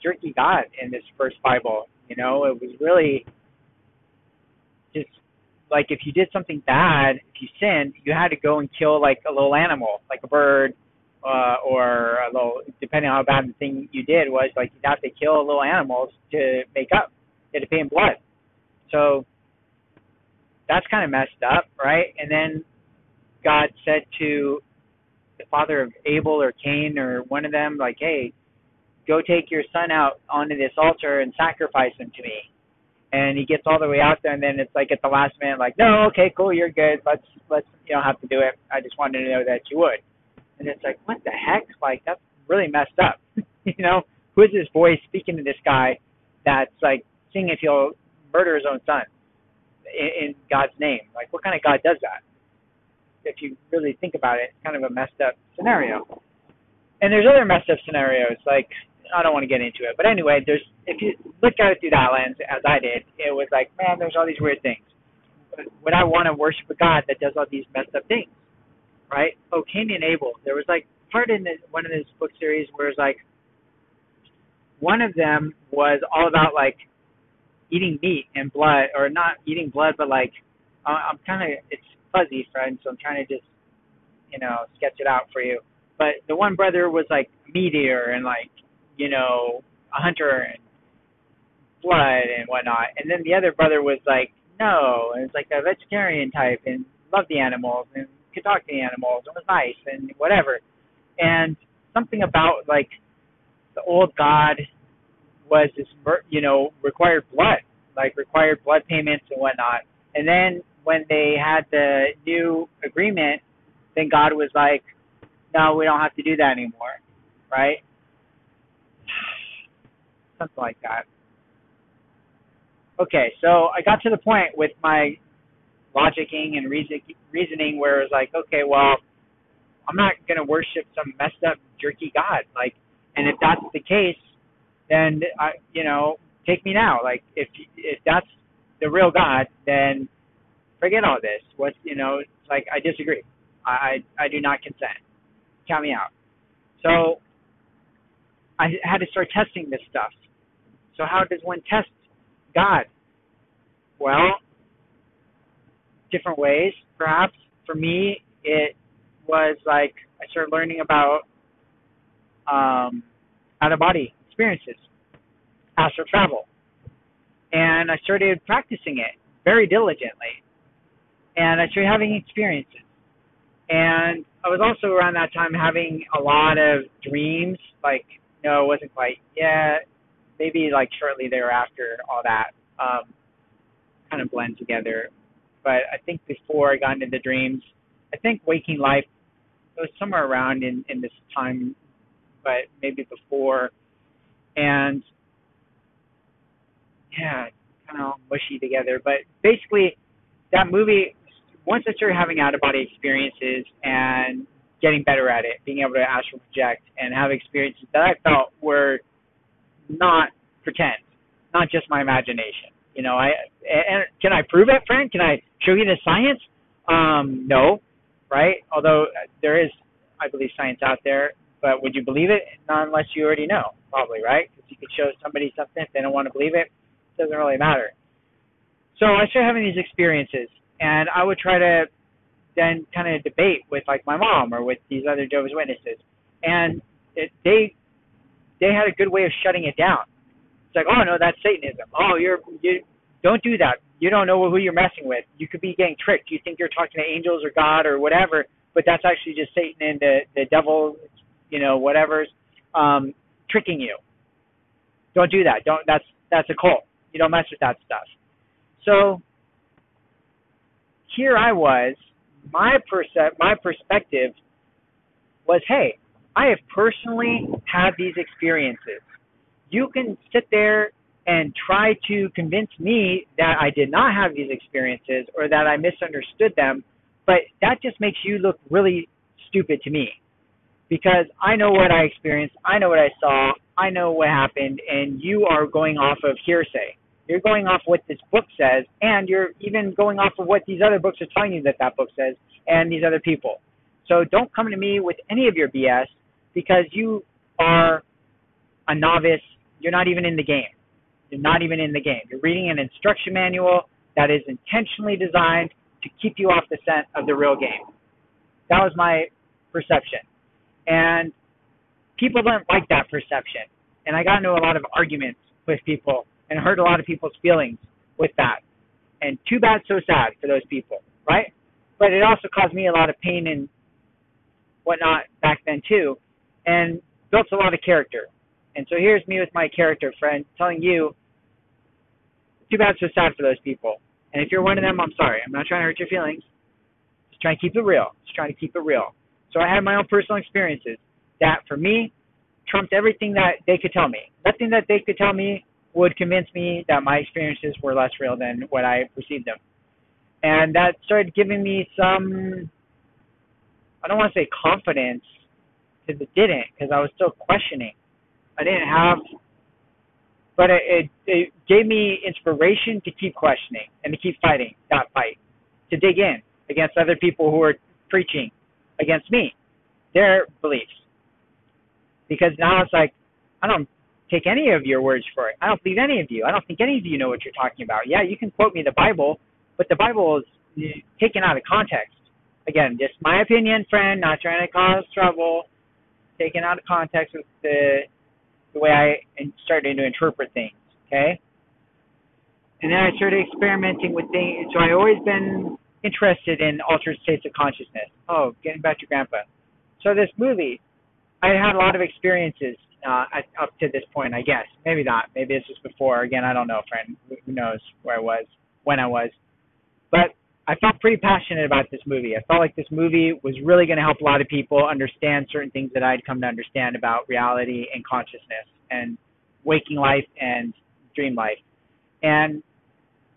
jerky God in this first Bible. You know, it was really just like if you did something bad, if you sinned, you had to go and kill like a little animal, like a bird, uh, or a little, depending on how bad the thing you did was, like you'd have to kill little animals to make up. You had to pay in blood. So that's kind of messed up, right? And then God said to the father of Abel or Cain or one of them, like, hey, go take your son out onto this altar and sacrifice him to me. And he gets all the way out there, and then it's like at the last minute, like, no, okay, cool, you're good. Let's let's you don't have to do it. I just wanted to know that you would. And it's like, what the heck? Like that's really messed up. *laughs* you know, who is this voice speaking to this guy that's like seeing if he'll murder his own son in, in God's name? Like, what kind of God does that? If you really think about it, it's kind of a messed up scenario. And there's other messed up scenarios, like I don't want to get into it, but anyway, there's if you look at it through that lens, as I did, it was like, man, there's all these weird things. Would I want to worship a God that does all these messed up things? Right? Oh, Cain and Abel. There was like part in this, one of this book series where it's like one of them was all about like eating meat and blood, or not eating blood, but like uh, I'm kind of it's fuzzy, friend, so I'm trying to just you know sketch it out for you. But the one brother was like meat eater and like you know a hunter and blood and whatnot, and then the other brother was like no, and it's like a vegetarian type and loved the animals and could talk to the animals and was nice and whatever. And something about like the old god was this, you know, required blood, like required blood payments and whatnot. And then when they had the new agreement, then God was like, no, we don't have to do that anymore, right? Something like that. Okay, so I got to the point with my logicking and reason, reasoning where it's like, okay, well, I'm not going to worship some messed up jerky god. Like, and if that's the case, then I, you know, take me now. Like, if if that's the real God, then forget all this. What you know, it's like I disagree. I, I do not consent. Count me out. So I had to start testing this stuff. So how does one test God? Well, different ways, perhaps. For me, it was like I started learning about um, out of body experiences, astral travel. And I started practicing it very diligently. And I started having experiences. And I was also around that time having a lot of dreams. Like, no, it wasn't quite yet. Maybe like shortly thereafter, all that um, kind of blend together. But I think before I got into the dreams, I think waking life it was somewhere around in in this time, but maybe before and yeah, kind of mushy together. But basically, that movie, once I started having out of body experiences and getting better at it, being able to astral project and have experiences that I felt were not pretend, not just my imagination. You know, I and can I prove it, friend? Can I show you the science? Um, no, right? Although there is, I believe, science out there but would you believe it? Not unless you already know, probably, right? Because you could show somebody something if they don't want to believe it. It doesn't really matter. So I started having these experiences, and I would try to then kind of debate with like my mom or with these other Jehovah's Witnesses, and it, they they had a good way of shutting it down. It's like, oh no, that's Satanism. Oh, you're you don't do that. You don't know who you're messing with. You could be getting tricked. You think you're talking to angels or God or whatever, but that's actually just Satan and the the devil you know, whatever's um, tricking you. Don't do that. Don't. That's that's a cult. You don't mess with that stuff. So here I was. My perce- my perspective was, hey, I have personally had these experiences. You can sit there and try to convince me that I did not have these experiences or that I misunderstood them, but that just makes you look really stupid to me because I know what I experienced, I know what I saw, I know what happened, and you are going off of hearsay. You're going off what this book says, and you're even going off of what these other books are telling you that that book says, and these other people. So don't come to me with any of your BS because you are a novice. You're not even in the game. You're not even in the game. You're reading an instruction manual that is intentionally designed to keep you off the scent of the real game. That was my perception. And people don't like that perception. And I got into a lot of arguments with people and hurt a lot of people's feelings with that. And too bad, so sad for those people, right? But it also caused me a lot of pain and whatnot back then too, and built a lot of character. And so here's me with my character friend telling you, too bad, so sad for those people. And if you're one of them, I'm sorry. I'm not trying to hurt your feelings. Just trying to keep it real. Just trying to keep it real. So I had my own personal experiences that, for me, trumped everything that they could tell me. Nothing that they could tell me would convince me that my experiences were less real than what I perceived them. And that started giving me some, I don't want to say confidence, because it didn't, because I was still questioning. I didn't have, but it, it, it gave me inspiration to keep questioning and to keep fighting that fight, to dig in against other people who are preaching against me, their beliefs. Because now it's like, I don't take any of your words for it. I don't believe any of you. I don't think any of you know what you're talking about. Yeah, you can quote me the Bible, but the Bible is taken out of context. Again, just my opinion, friend, not trying to cause trouble, taken out of context with the the way I started to interpret things. Okay, and then I started experimenting with things. So I always been interested in altered states of consciousness. Oh, getting back to Grandpa. So this movie, I had a lot of experiences uh, up to this point, I guess. Maybe not. Maybe this was before. Again, I don't know, friend. Who knows where I was, when I was. But I felt pretty passionate about this movie. I felt like this movie was really going to help a lot of people understand certain things that I'd come to understand about reality and consciousness and waking life and dream life. And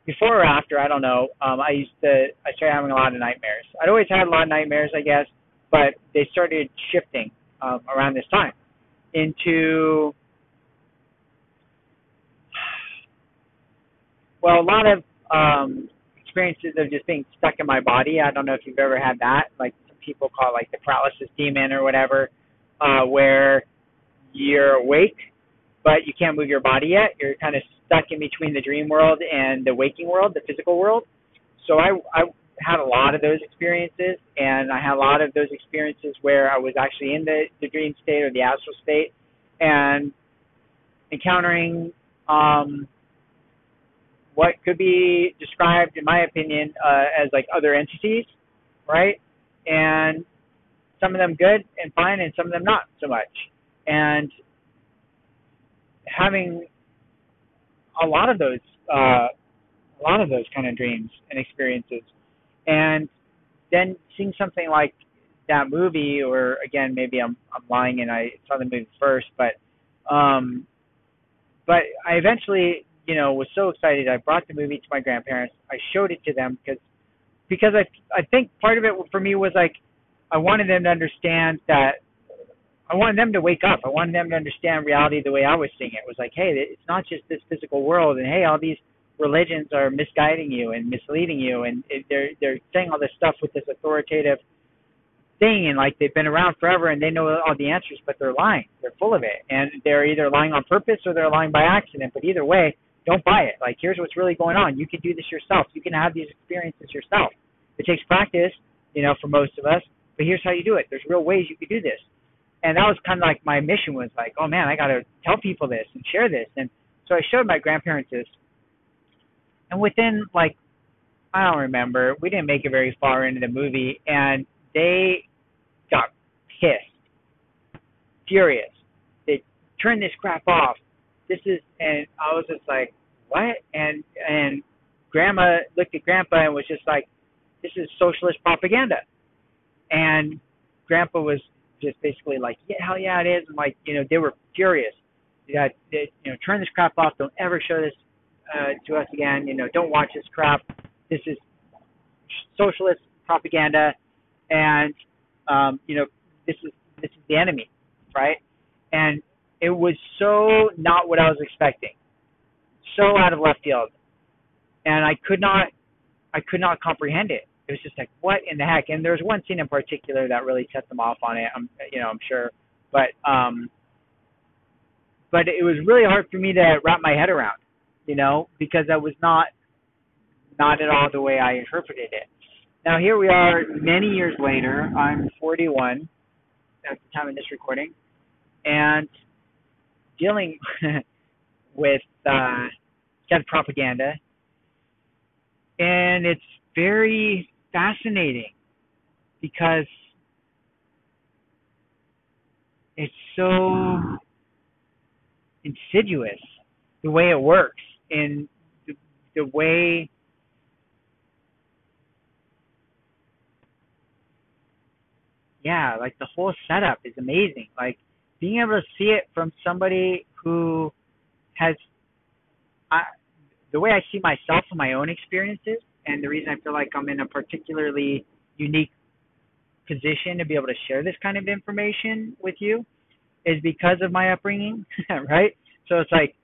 before or after, I don't know. Um, I used to, I started having a lot of nightmares. I'd always had a lot of nightmares, I guess, but they started shifting um, around this time into well, a lot of um, experiences of just being stuck in my body. I don't know if you've ever had that. Like some people call it like the paralysis demon or whatever, uh, where you're awake but you can't move your body yet. You're kind of stuck in between the dream world and the waking world, the physical world. So I I had a lot of those experiences, and I had a lot of those experiences where I was actually in the, the dream state or the astral state, and encountering um, what could be described, in my opinion, uh, as like other entities, right? And some of them good and fine, and some of them not so much. And having a lot of those, uh, a lot of those kind of dreams and experiences and then seeing something like that movie, or again, maybe I'm I'm lying and I saw the movie first, but um, but I eventually, you know, was so excited. I brought the movie to my grandparents. I showed it to them because because I I think part of it for me was like I wanted them to understand that I wanted them to wake up. I wanted them to understand reality the way I was seeing it. It was like, hey, it's not just this physical world, and hey, all these religions are misguiding you and misleading you, and they're they're saying all this stuff with this authoritative thing, and like they've been around forever and they know all the answers, but they're lying. They're full of it, and they're either lying on purpose or they're lying by accident. But either way, don't buy it. Like here's what's really going on. You can do this yourself. You can have these experiences yourself. It takes practice, you know, for most of us. But here's how you do it. There's real ways you could do this. And that was kind of like my mission was like, oh man, I got to tell people this and share this. And so I showed my grandparents this and within like I don't remember, we didn't make it very far into the movie, and they got pissed, furious. They turned this crap off. This is, and I was just like, what? And and Grandma looked at Grandpa and was just like, this is socialist propaganda. And Grandpa was just basically like, yeah, hell yeah, it is. And like, you know, they were furious. That they, you know, turn this crap off. Don't ever show this uh, to us again. You know, don't watch this crap. This is socialist propaganda, and um, you know, this is this is the enemy, right? And it was so not what I was expecting, so out of left field, and I could not, I could not comprehend it. It was just like, what in the heck? And there was one scene in particular that really set them off on it. I'm, you know, I'm sure, but um, but it was really hard for me to wrap my head around you know, because that was not not at all the way I interpreted it. Now here we are, many years later. I'm 41 at the time of this recording, and dealing *laughs* with uh, of propaganda, and it's very fascinating because it's so insidious the way it works and the, the way yeah, like the whole setup is amazing. Like being able to see it from somebody who has I, the way I see myself and my own experiences, and the reason I feel like I'm in a particularly unique position to be able to share this kind of information with you is because of my upbringing, *laughs* right? So it's like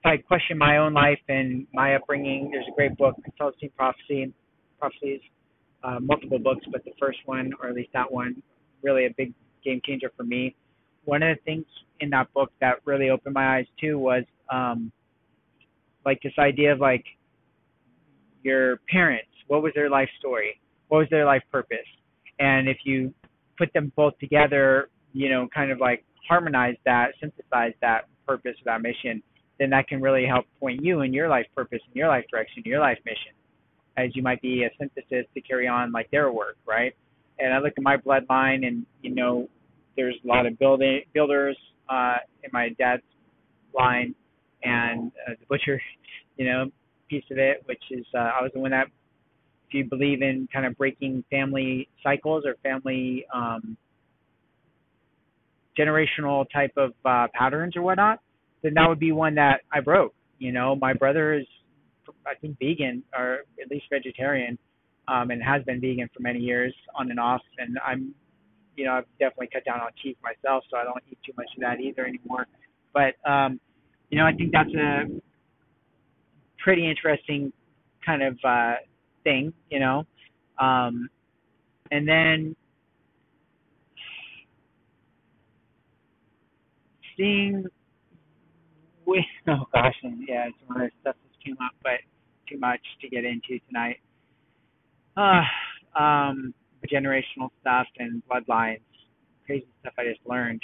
if I question my own life and my upbringing, there's a great book, Celestine Prophecy, Prophecies, uh, multiple books, but the first one, or at least that one, really a big game changer for me. One of the things in that book that really opened my eyes too was um, like this idea of like your parents. What was their life story? What was their life purpose? And if you put them both together, you know, kind of like harmonize that, synthesize that purpose, that mission, then that can really help point you in your life purpose, in your life direction, your life mission as you might be a synthesis to carry on like their work, right? And I look at my bloodline, and you know, there's a lot of building builders uh, in my dad's line, and uh, the butcher, you know, piece of it, which is uh, I was the one that, if you believe in kind of breaking family cycles or family um, generational type of uh, patterns or whatnot, then that would be one that I broke. You know, my brother is I think vegan or at least vegetarian, um, and has been vegan for many years on and off. And I'm, you know, I've definitely cut down on cheese myself, so I don't eat too much of that either anymore. But um, you know, I think that's a pretty interesting kind of uh, thing, you know. Um, and then seeing with *laughs* oh gosh, and yeah, some other stuff came up, but too much to get into tonight. Uh, um, generational stuff and bloodlines, crazy stuff I just learned,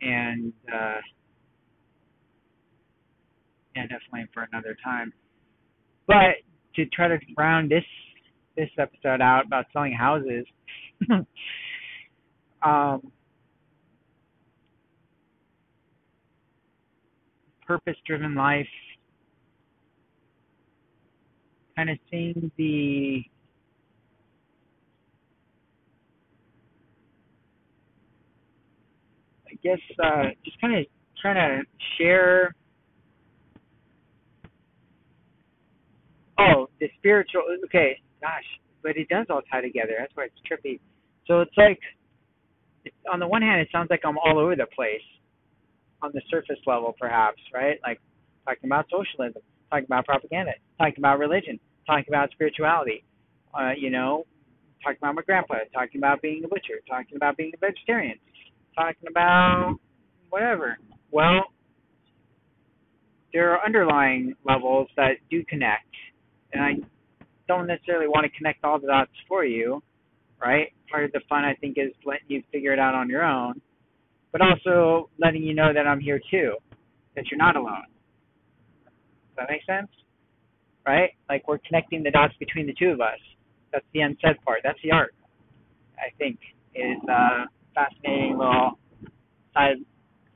and uh, yeah, definitely for another time. But to try to round this this episode out about selling houses, *laughs* um, purpose-driven life kind of seeing the I guess uh, just kind of trying to share. Oh, the spiritual. Okay, gosh, but it does all tie together. That's why it's trippy. So it's like, on the one hand, it sounds like I'm all over the place, on the surface level, perhaps, right? Like talking about socialism, talking about propaganda, talking about religion, talking about spirituality, uh, you know, talking about my grandpa, talking about being a butcher, talking about being a vegetarian, talking about whatever. Well, there are underlying levels that do connect, and I don't necessarily want to connect all the dots for you, right? Part of the fun, I think, is letting you figure it out on your own, but also letting you know that I'm here too, that you're not alone. Does that make sense? right? Like we're connecting the dots between the two of us. That's the unsaid part. That's the art. I think is a fascinating little side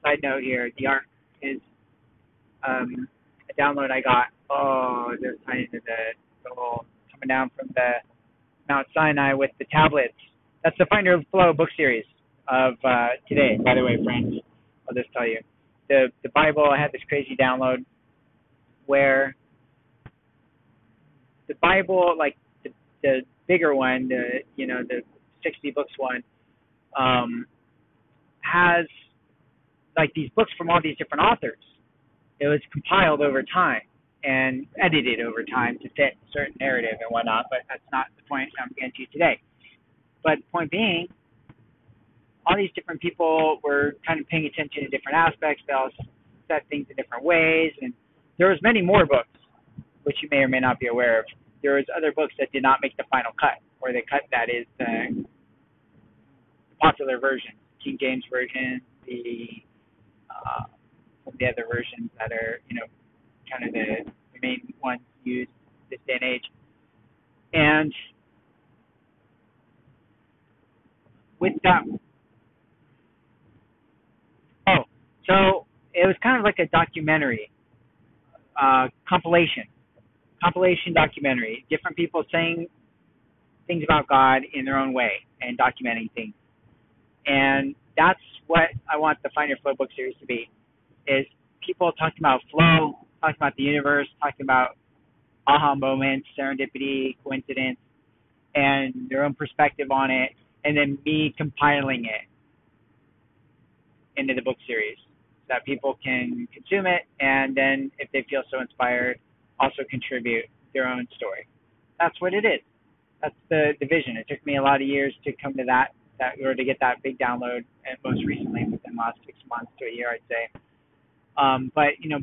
side note here. The art is um, a download I got. Oh, just tiny to the, the little coming down from the Mount Sinai with the tablets. That's the Find Your Flow book series of uh, today. By the way, friends, I'll just tell you the the Bible. I had this crazy download where the Bible, like the, the bigger one, the you know the 60 books one, um, has like these books from all these different authors. It was compiled over time and edited over time to fit a certain narrative and whatnot, but that's not the point I'm getting to today. But point being, all these different people were kind of paying attention to different aspects. They all said things in different ways, and there was many more books, which you may or may not be aware of, there was other books that did not make the final cut, or the cut that is the, the popular version, King James version, the uh, the other versions that are you know kind of the, the main ones used this day and age, and with that, oh, so it was kind of like a documentary, uh, compilation, compilation documentary. Different people saying things about God in their own way and documenting things. And that's what I want the Find Your Flow book series to be: is people talking about flow, talking about the universe, talking about aha moments, serendipity, coincidence, and their own perspective on it, and then me compiling it into the book series so that people can consume it and then if they feel so inspired also contribute their own story. That's what it is. That's the, the vision. It took me a lot of years to come to that that or to get that big download and most recently within the last six months to a year i'd say um, but you know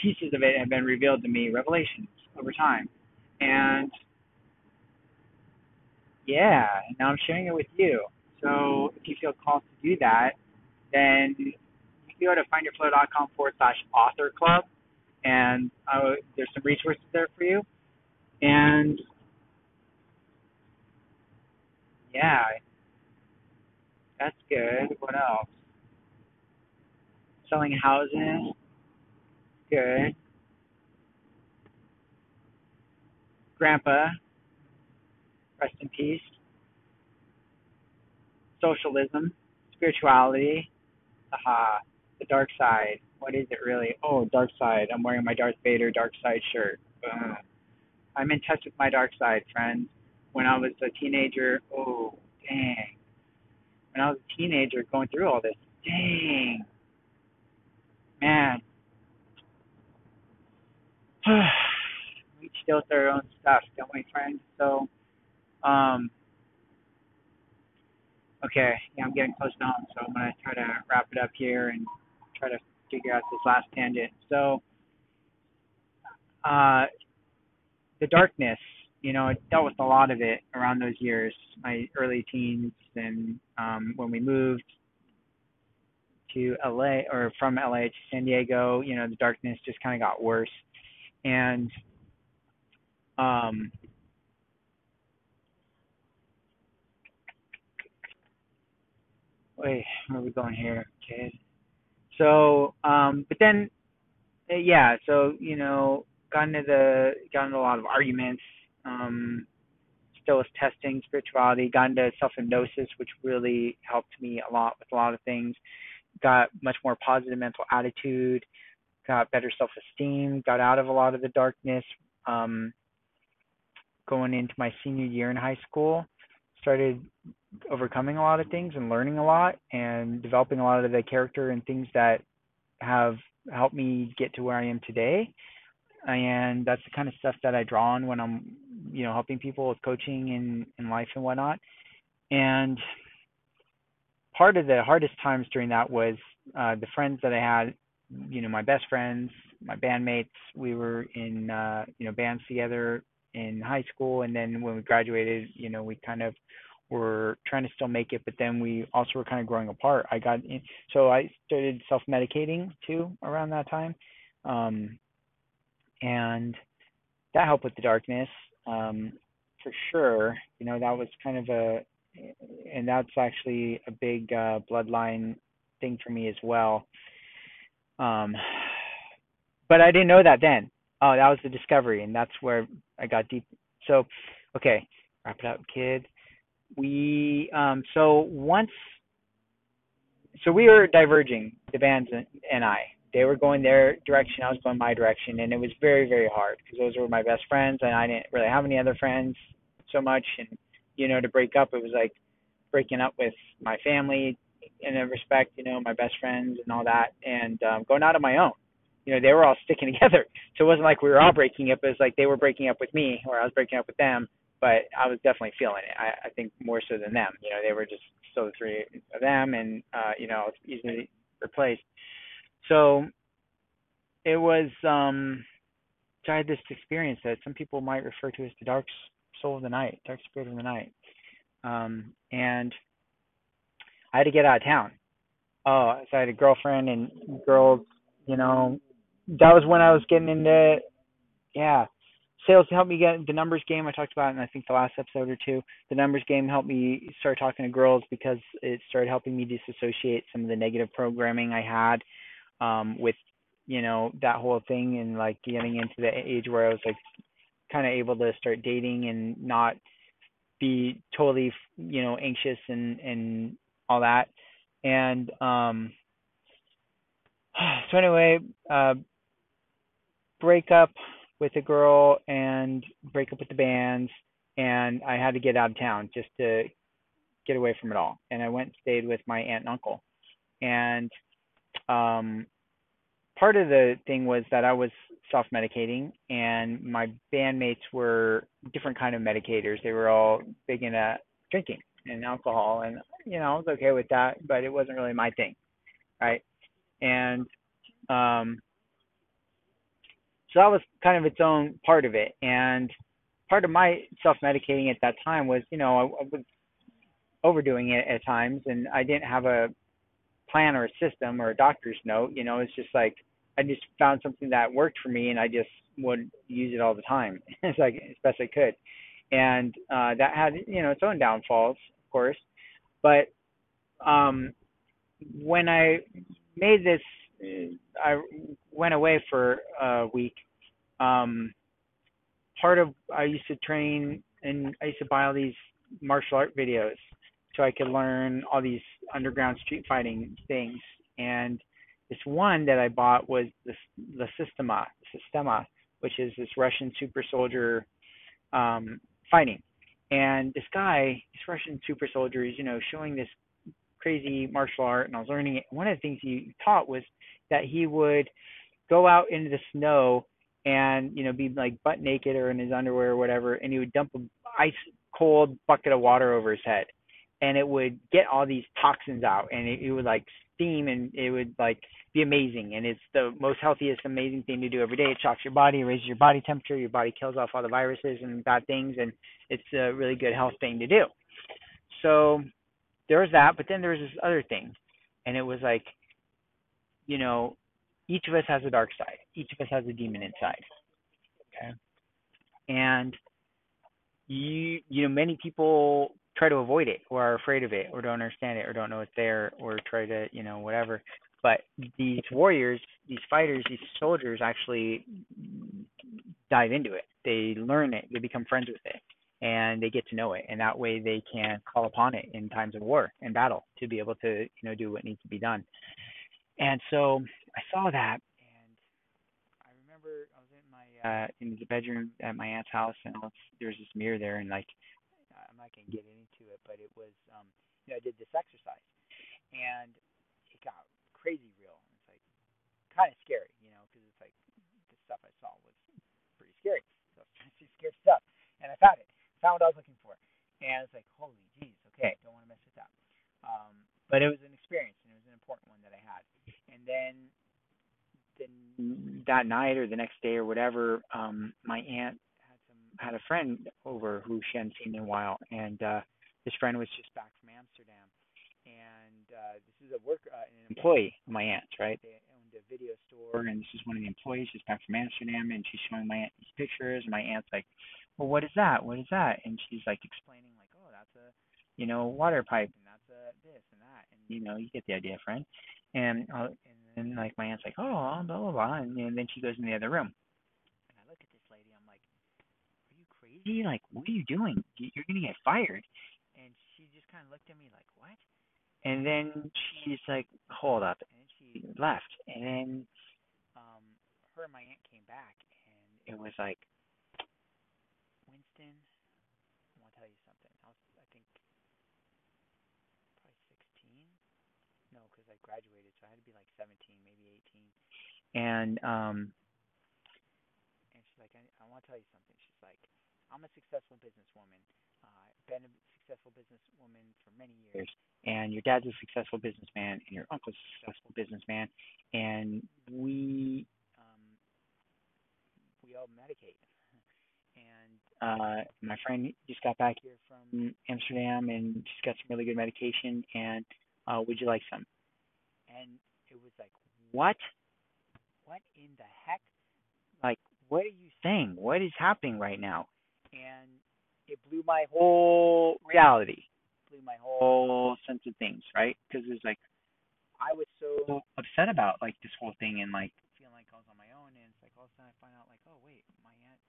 pieces of it have been revealed to me revelations over time and yeah and now i'm sharing it with you so if you feel called to do that then you can go to findyourflow.com forward slash author club, and uh, there's some resources there for you. And yeah, that's good. What else? Selling houses, good. Grandpa, rest in peace. Socialism, spirituality, Haha, the dark side. What is it really? Oh, dark side. I'm wearing my Darth Vader dark side shirt. Boom. I'm in touch with my dark side, friends. When I was a teenager, oh, dang. When I was a teenager going through all this, dang. Man. *sighs* we deal with our own stuff, don't we, friends? So, um, Okay, yeah, I'm getting close to home, so I'm gonna try to wrap it up here and try to figure out this last tangent. So, uh, the darkness, you know, I dealt with a lot of it around those years, my early teens, and um, when we moved to LA or from LA to San Diego, you know, the darkness just kind of got worse, and um, wait, where are we going here, Okay. So, um, but then, uh, yeah, so you know, got into the got into a lot of arguments. Um, still was testing spirituality. Got into self hypnosis, which really helped me a lot with a lot of things. Got much more positive mental attitude. Got better self esteem. Got out of a lot of the darkness. Um, going into my senior year in high school, started overcoming a lot of things and learning a lot and developing a lot of the character and things that have helped me get to where I am today. And that's the kind of stuff that I draw on when I'm, you know, helping people with coaching in, in life and whatnot. And part of the hardest times during that was uh, the friends that I had, you know, my best friends, my bandmates. We were in, uh, you know, bands together in high school, and then when we graduated, you know, we kind of were trying to still make it, but then we also were kind of growing apart. I got in, so I started self medicating too around that time, um, and that helped with the darkness um, for sure. You know that was kind of a, and that's actually a big uh, bloodline thing for me as well. Um, but I didn't know that then. Oh, that was the discovery, and that's where I got deep. So, okay, wrap it up, kid we um so once so we were diverging the bands and I. They were going their direction, I was going my direction, and it was very very hard because those were my best friends, and I didn't really have any other friends so much. And you know, to break up, it was like breaking up with my family in a respect, you know, my best friends and all that, and um, going out on my own. You know, they were all *laughs* sticking together, so it wasn't like we were all breaking up. It was like they were breaking up with me, or I was breaking up with them, but I was definitely feeling it. I, I think more so than them. You know, they were just so the three of them, and uh, you know, it's easily replaced. So it was. um so I had this experience that some people might refer to as the dark soul of the night, dark spirit of the night. Um, and I had to get out of town. Oh, so I had a girlfriend and girls, you know, that was when I was getting into, yeah, sales helped me get the numbers game I talked about in I think the last episode or two. The numbers game helped me start talking to girls because it started helping me disassociate some of the negative programming I had um with you know that whole thing and like getting into the age where I was like kind of able to start dating and not be totally you know anxious and and all that and um *sighs* so anyway uh break up with a girl and break up with the bands and I had to get out of town just to get away from it all. And I went and stayed with my aunt and uncle. And um part of the thing was that I was self medicating and my bandmates were different kind of medicators. They were all big into drinking and alcohol and you know, I was okay with that, but it wasn't really my thing. Right. And um so that was kind of its own part of it. And part of my self medicating at that time was, you know, I, I was overdoing it at times and I didn't have a plan or a system or a doctor's note. You know, it's just like I just found something that worked for me and I just would use it all the time *laughs* as like as best I could. And uh that had, you know, its own downfalls, of course. But um when I made this I went away for a week. Um part of I used to train and I used to buy all these martial art videos so I could learn all these underground street fighting things. And this one that I bought was the the Systema, Systema, which is this Russian super soldier um, fighting. And this guy, this Russian super soldier, is you know showing this crazy martial art, and I was learning it. One of the things he taught was that he would go out into the snow and you know be like butt naked or in his underwear or whatever, and he would dump a ice cold bucket of water over his head and it would get all these toxins out and it, it would like steam and it would like be amazing and it's the most healthiest amazing thing to do every day. It shocks your body raises your body temperature your body kills off all the viruses and bad things and it's a really good health thing to do. So there was that but then there was this other thing and it was like you know each of us has a dark side. Each of us has a demon inside okay? And you you know many people try to avoid it or are afraid of it or don't understand it or don't know it's there or try to you know whatever. But these warriors these fighters these soldiers actually dive into it. They learn it. They become friends with it. And they get to know it. And that way they can call upon it in times of war and battle to be able to you know do what needs to be done. And so i saw that. And i remember i was in my uh in the bedroom at my aunt's house. And there's this mirror there. And like Not gonna get into it, but it was um you know I did this exercise and it got crazy real. It's like kind of scary, you know, because it's like the stuff I saw was pretty scary. So I was trying to see scary stuff, and I found it, found what I was looking for, and it's like holy jeez, okay, don't want to mess with that. Um, but it was an experience and it was an important one that I had. And then then that night or the next day or whatever, um, my aunt had a friend over who she hadn't seen in a while, and uh, this friend was just back from Amsterdam, and uh, this is a work uh, an employee of my aunt's, right? They owned a video store, and this is one of the employees just back from Amsterdam, and she's showing my aunt these pictures, and my aunt's like, "Well, what is that? What is that?" And she's like explaining, like, "Oh, that's a, you know, water pipe, and that's a this and that, and you know, you get the idea, friend." And uh, and then like my aunt's like, "Oh, blah blah blah," and, and then she goes in the other room crazy? Like, what are you doing? You're gonna get fired." And she just kind of looked at me like, "What?" And then she's like, "Hold up," and she left. And then um, her and my aunt came back, and it was like, Winston, I want to tell you something. I was, I think, probably 16. No, because I graduated, so I had to be like 17, maybe 18. And um, and she's like, I, I want to tell you something. She's like, I'm a successful businesswoman. Uh, been a successful businesswoman for many years, and your dad's a successful businessman, and your uncle's a successful businessman, and we um, we all medicate. And uh, my friend just got back here from Amsterdam, and she's got some really good medication. And uh, would you like some? And it was like, what? What in the heck? Like, what are you saying? What is happening right now? And it blew my whole reality, blew my whole sense of things, right? Because it's like I was so so upset about like this whole thing and like feeling like I was on my own. And it's like all of a sudden I find out like, oh wait, my aunt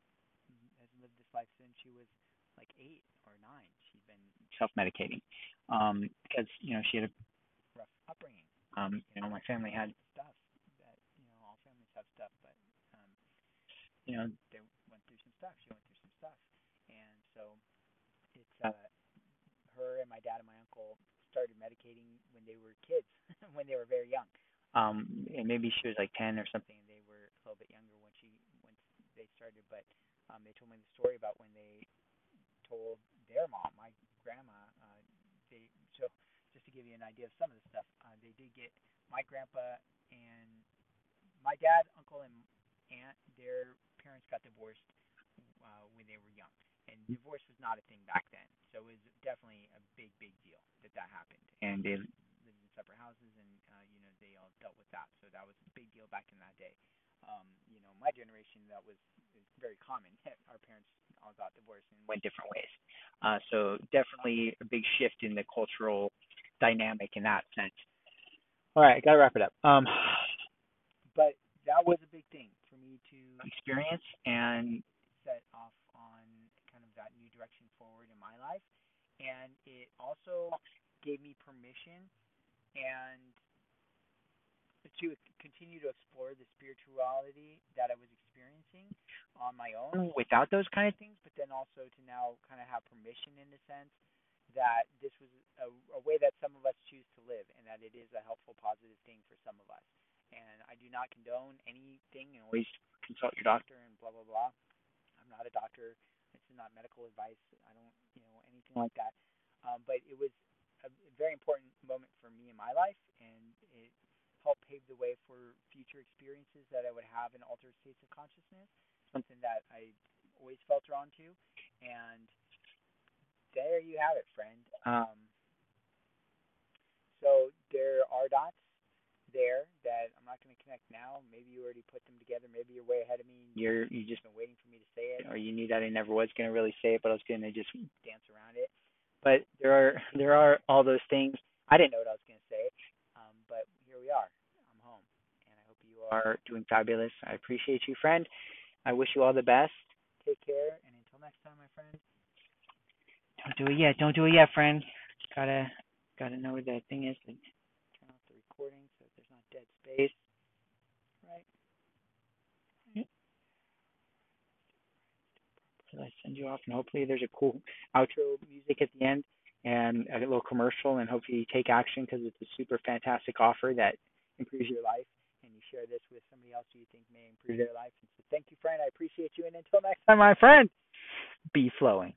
has lived this life since she was like eight or nine. She's been self-medicating um, because you know she had a rough upbringing. Um, you know, my family had stuff that you know all families have stuff, but um, you know they went through some stuff. She went through some stuff, and so it's uh, her and my dad and my uncle started medicating when they were kids, *laughs* when they were very young. Um, and maybe she was like 10 or something, and they were a little bit younger when she when they started. But um, they told me the story about when they told their mom, my grandma. Uh, they so just to give you an idea of some of the stuff, uh, they did get my grandpa and my dad, uncle, and aunt. Their parents got divorced uh, when they were young, divorce was not a thing back then. So it was definitely a big, big deal that that happened. And they lived in separate houses, and uh, you know they all dealt with that. So that was a big deal back in that day. Um, you know, my generation that was, was very common. *laughs* Our parents all got divorced and went different ways. Uh, so definitely a big shift in the cultural dynamic in that sense. All right, gotta wrap it up. Um, but that was a big thing for me to experience and set off on kind of that new direction forward in my life and it also gave me permission and to continue to explore the spirituality that I was experiencing on my own without those kind of things, but then also to now kind of have permission in the sense that this was a, a way that some of us choose to live and that it is a helpful, positive thing for some of us. And I do not condone anything and always consult your doctor and blah, blah, blah. I'm not a doctor. Is not medical advice. I don't, you know, anything like that. Um, but it was a very important moment for me in my life, and it helped pave the way for future experiences that I would have in altered states of consciousness. Something that I always felt drawn to, and there you have it, friend. Um, so there are dots there that I'm not going to connect now. Maybe you already put them together. Maybe you're way ahead of me. You're you just been waiting for me to say it, or you knew that I never was going to really say it, but I was going to just dance around it. But there are there are all those things. I didn't know what I was going to say, um, but here we are. I'm home, and I hope you are doing fabulous. I appreciate you, friend. I wish you all the best. Take care, and until next time, my friend. Don't do it yet. Don't do it yet, friend. Gotta gotta know where that thing is. Turn off the recording so there's dead space. I send you off, and hopefully there's a cool outro music at the end and a little commercial, and hopefully you take action because it's a super fantastic offer that improves your life, and you share this with somebody else who you think may improve their life. And so thank you, friend. I appreciate you, and until next time, my friend, be flowing.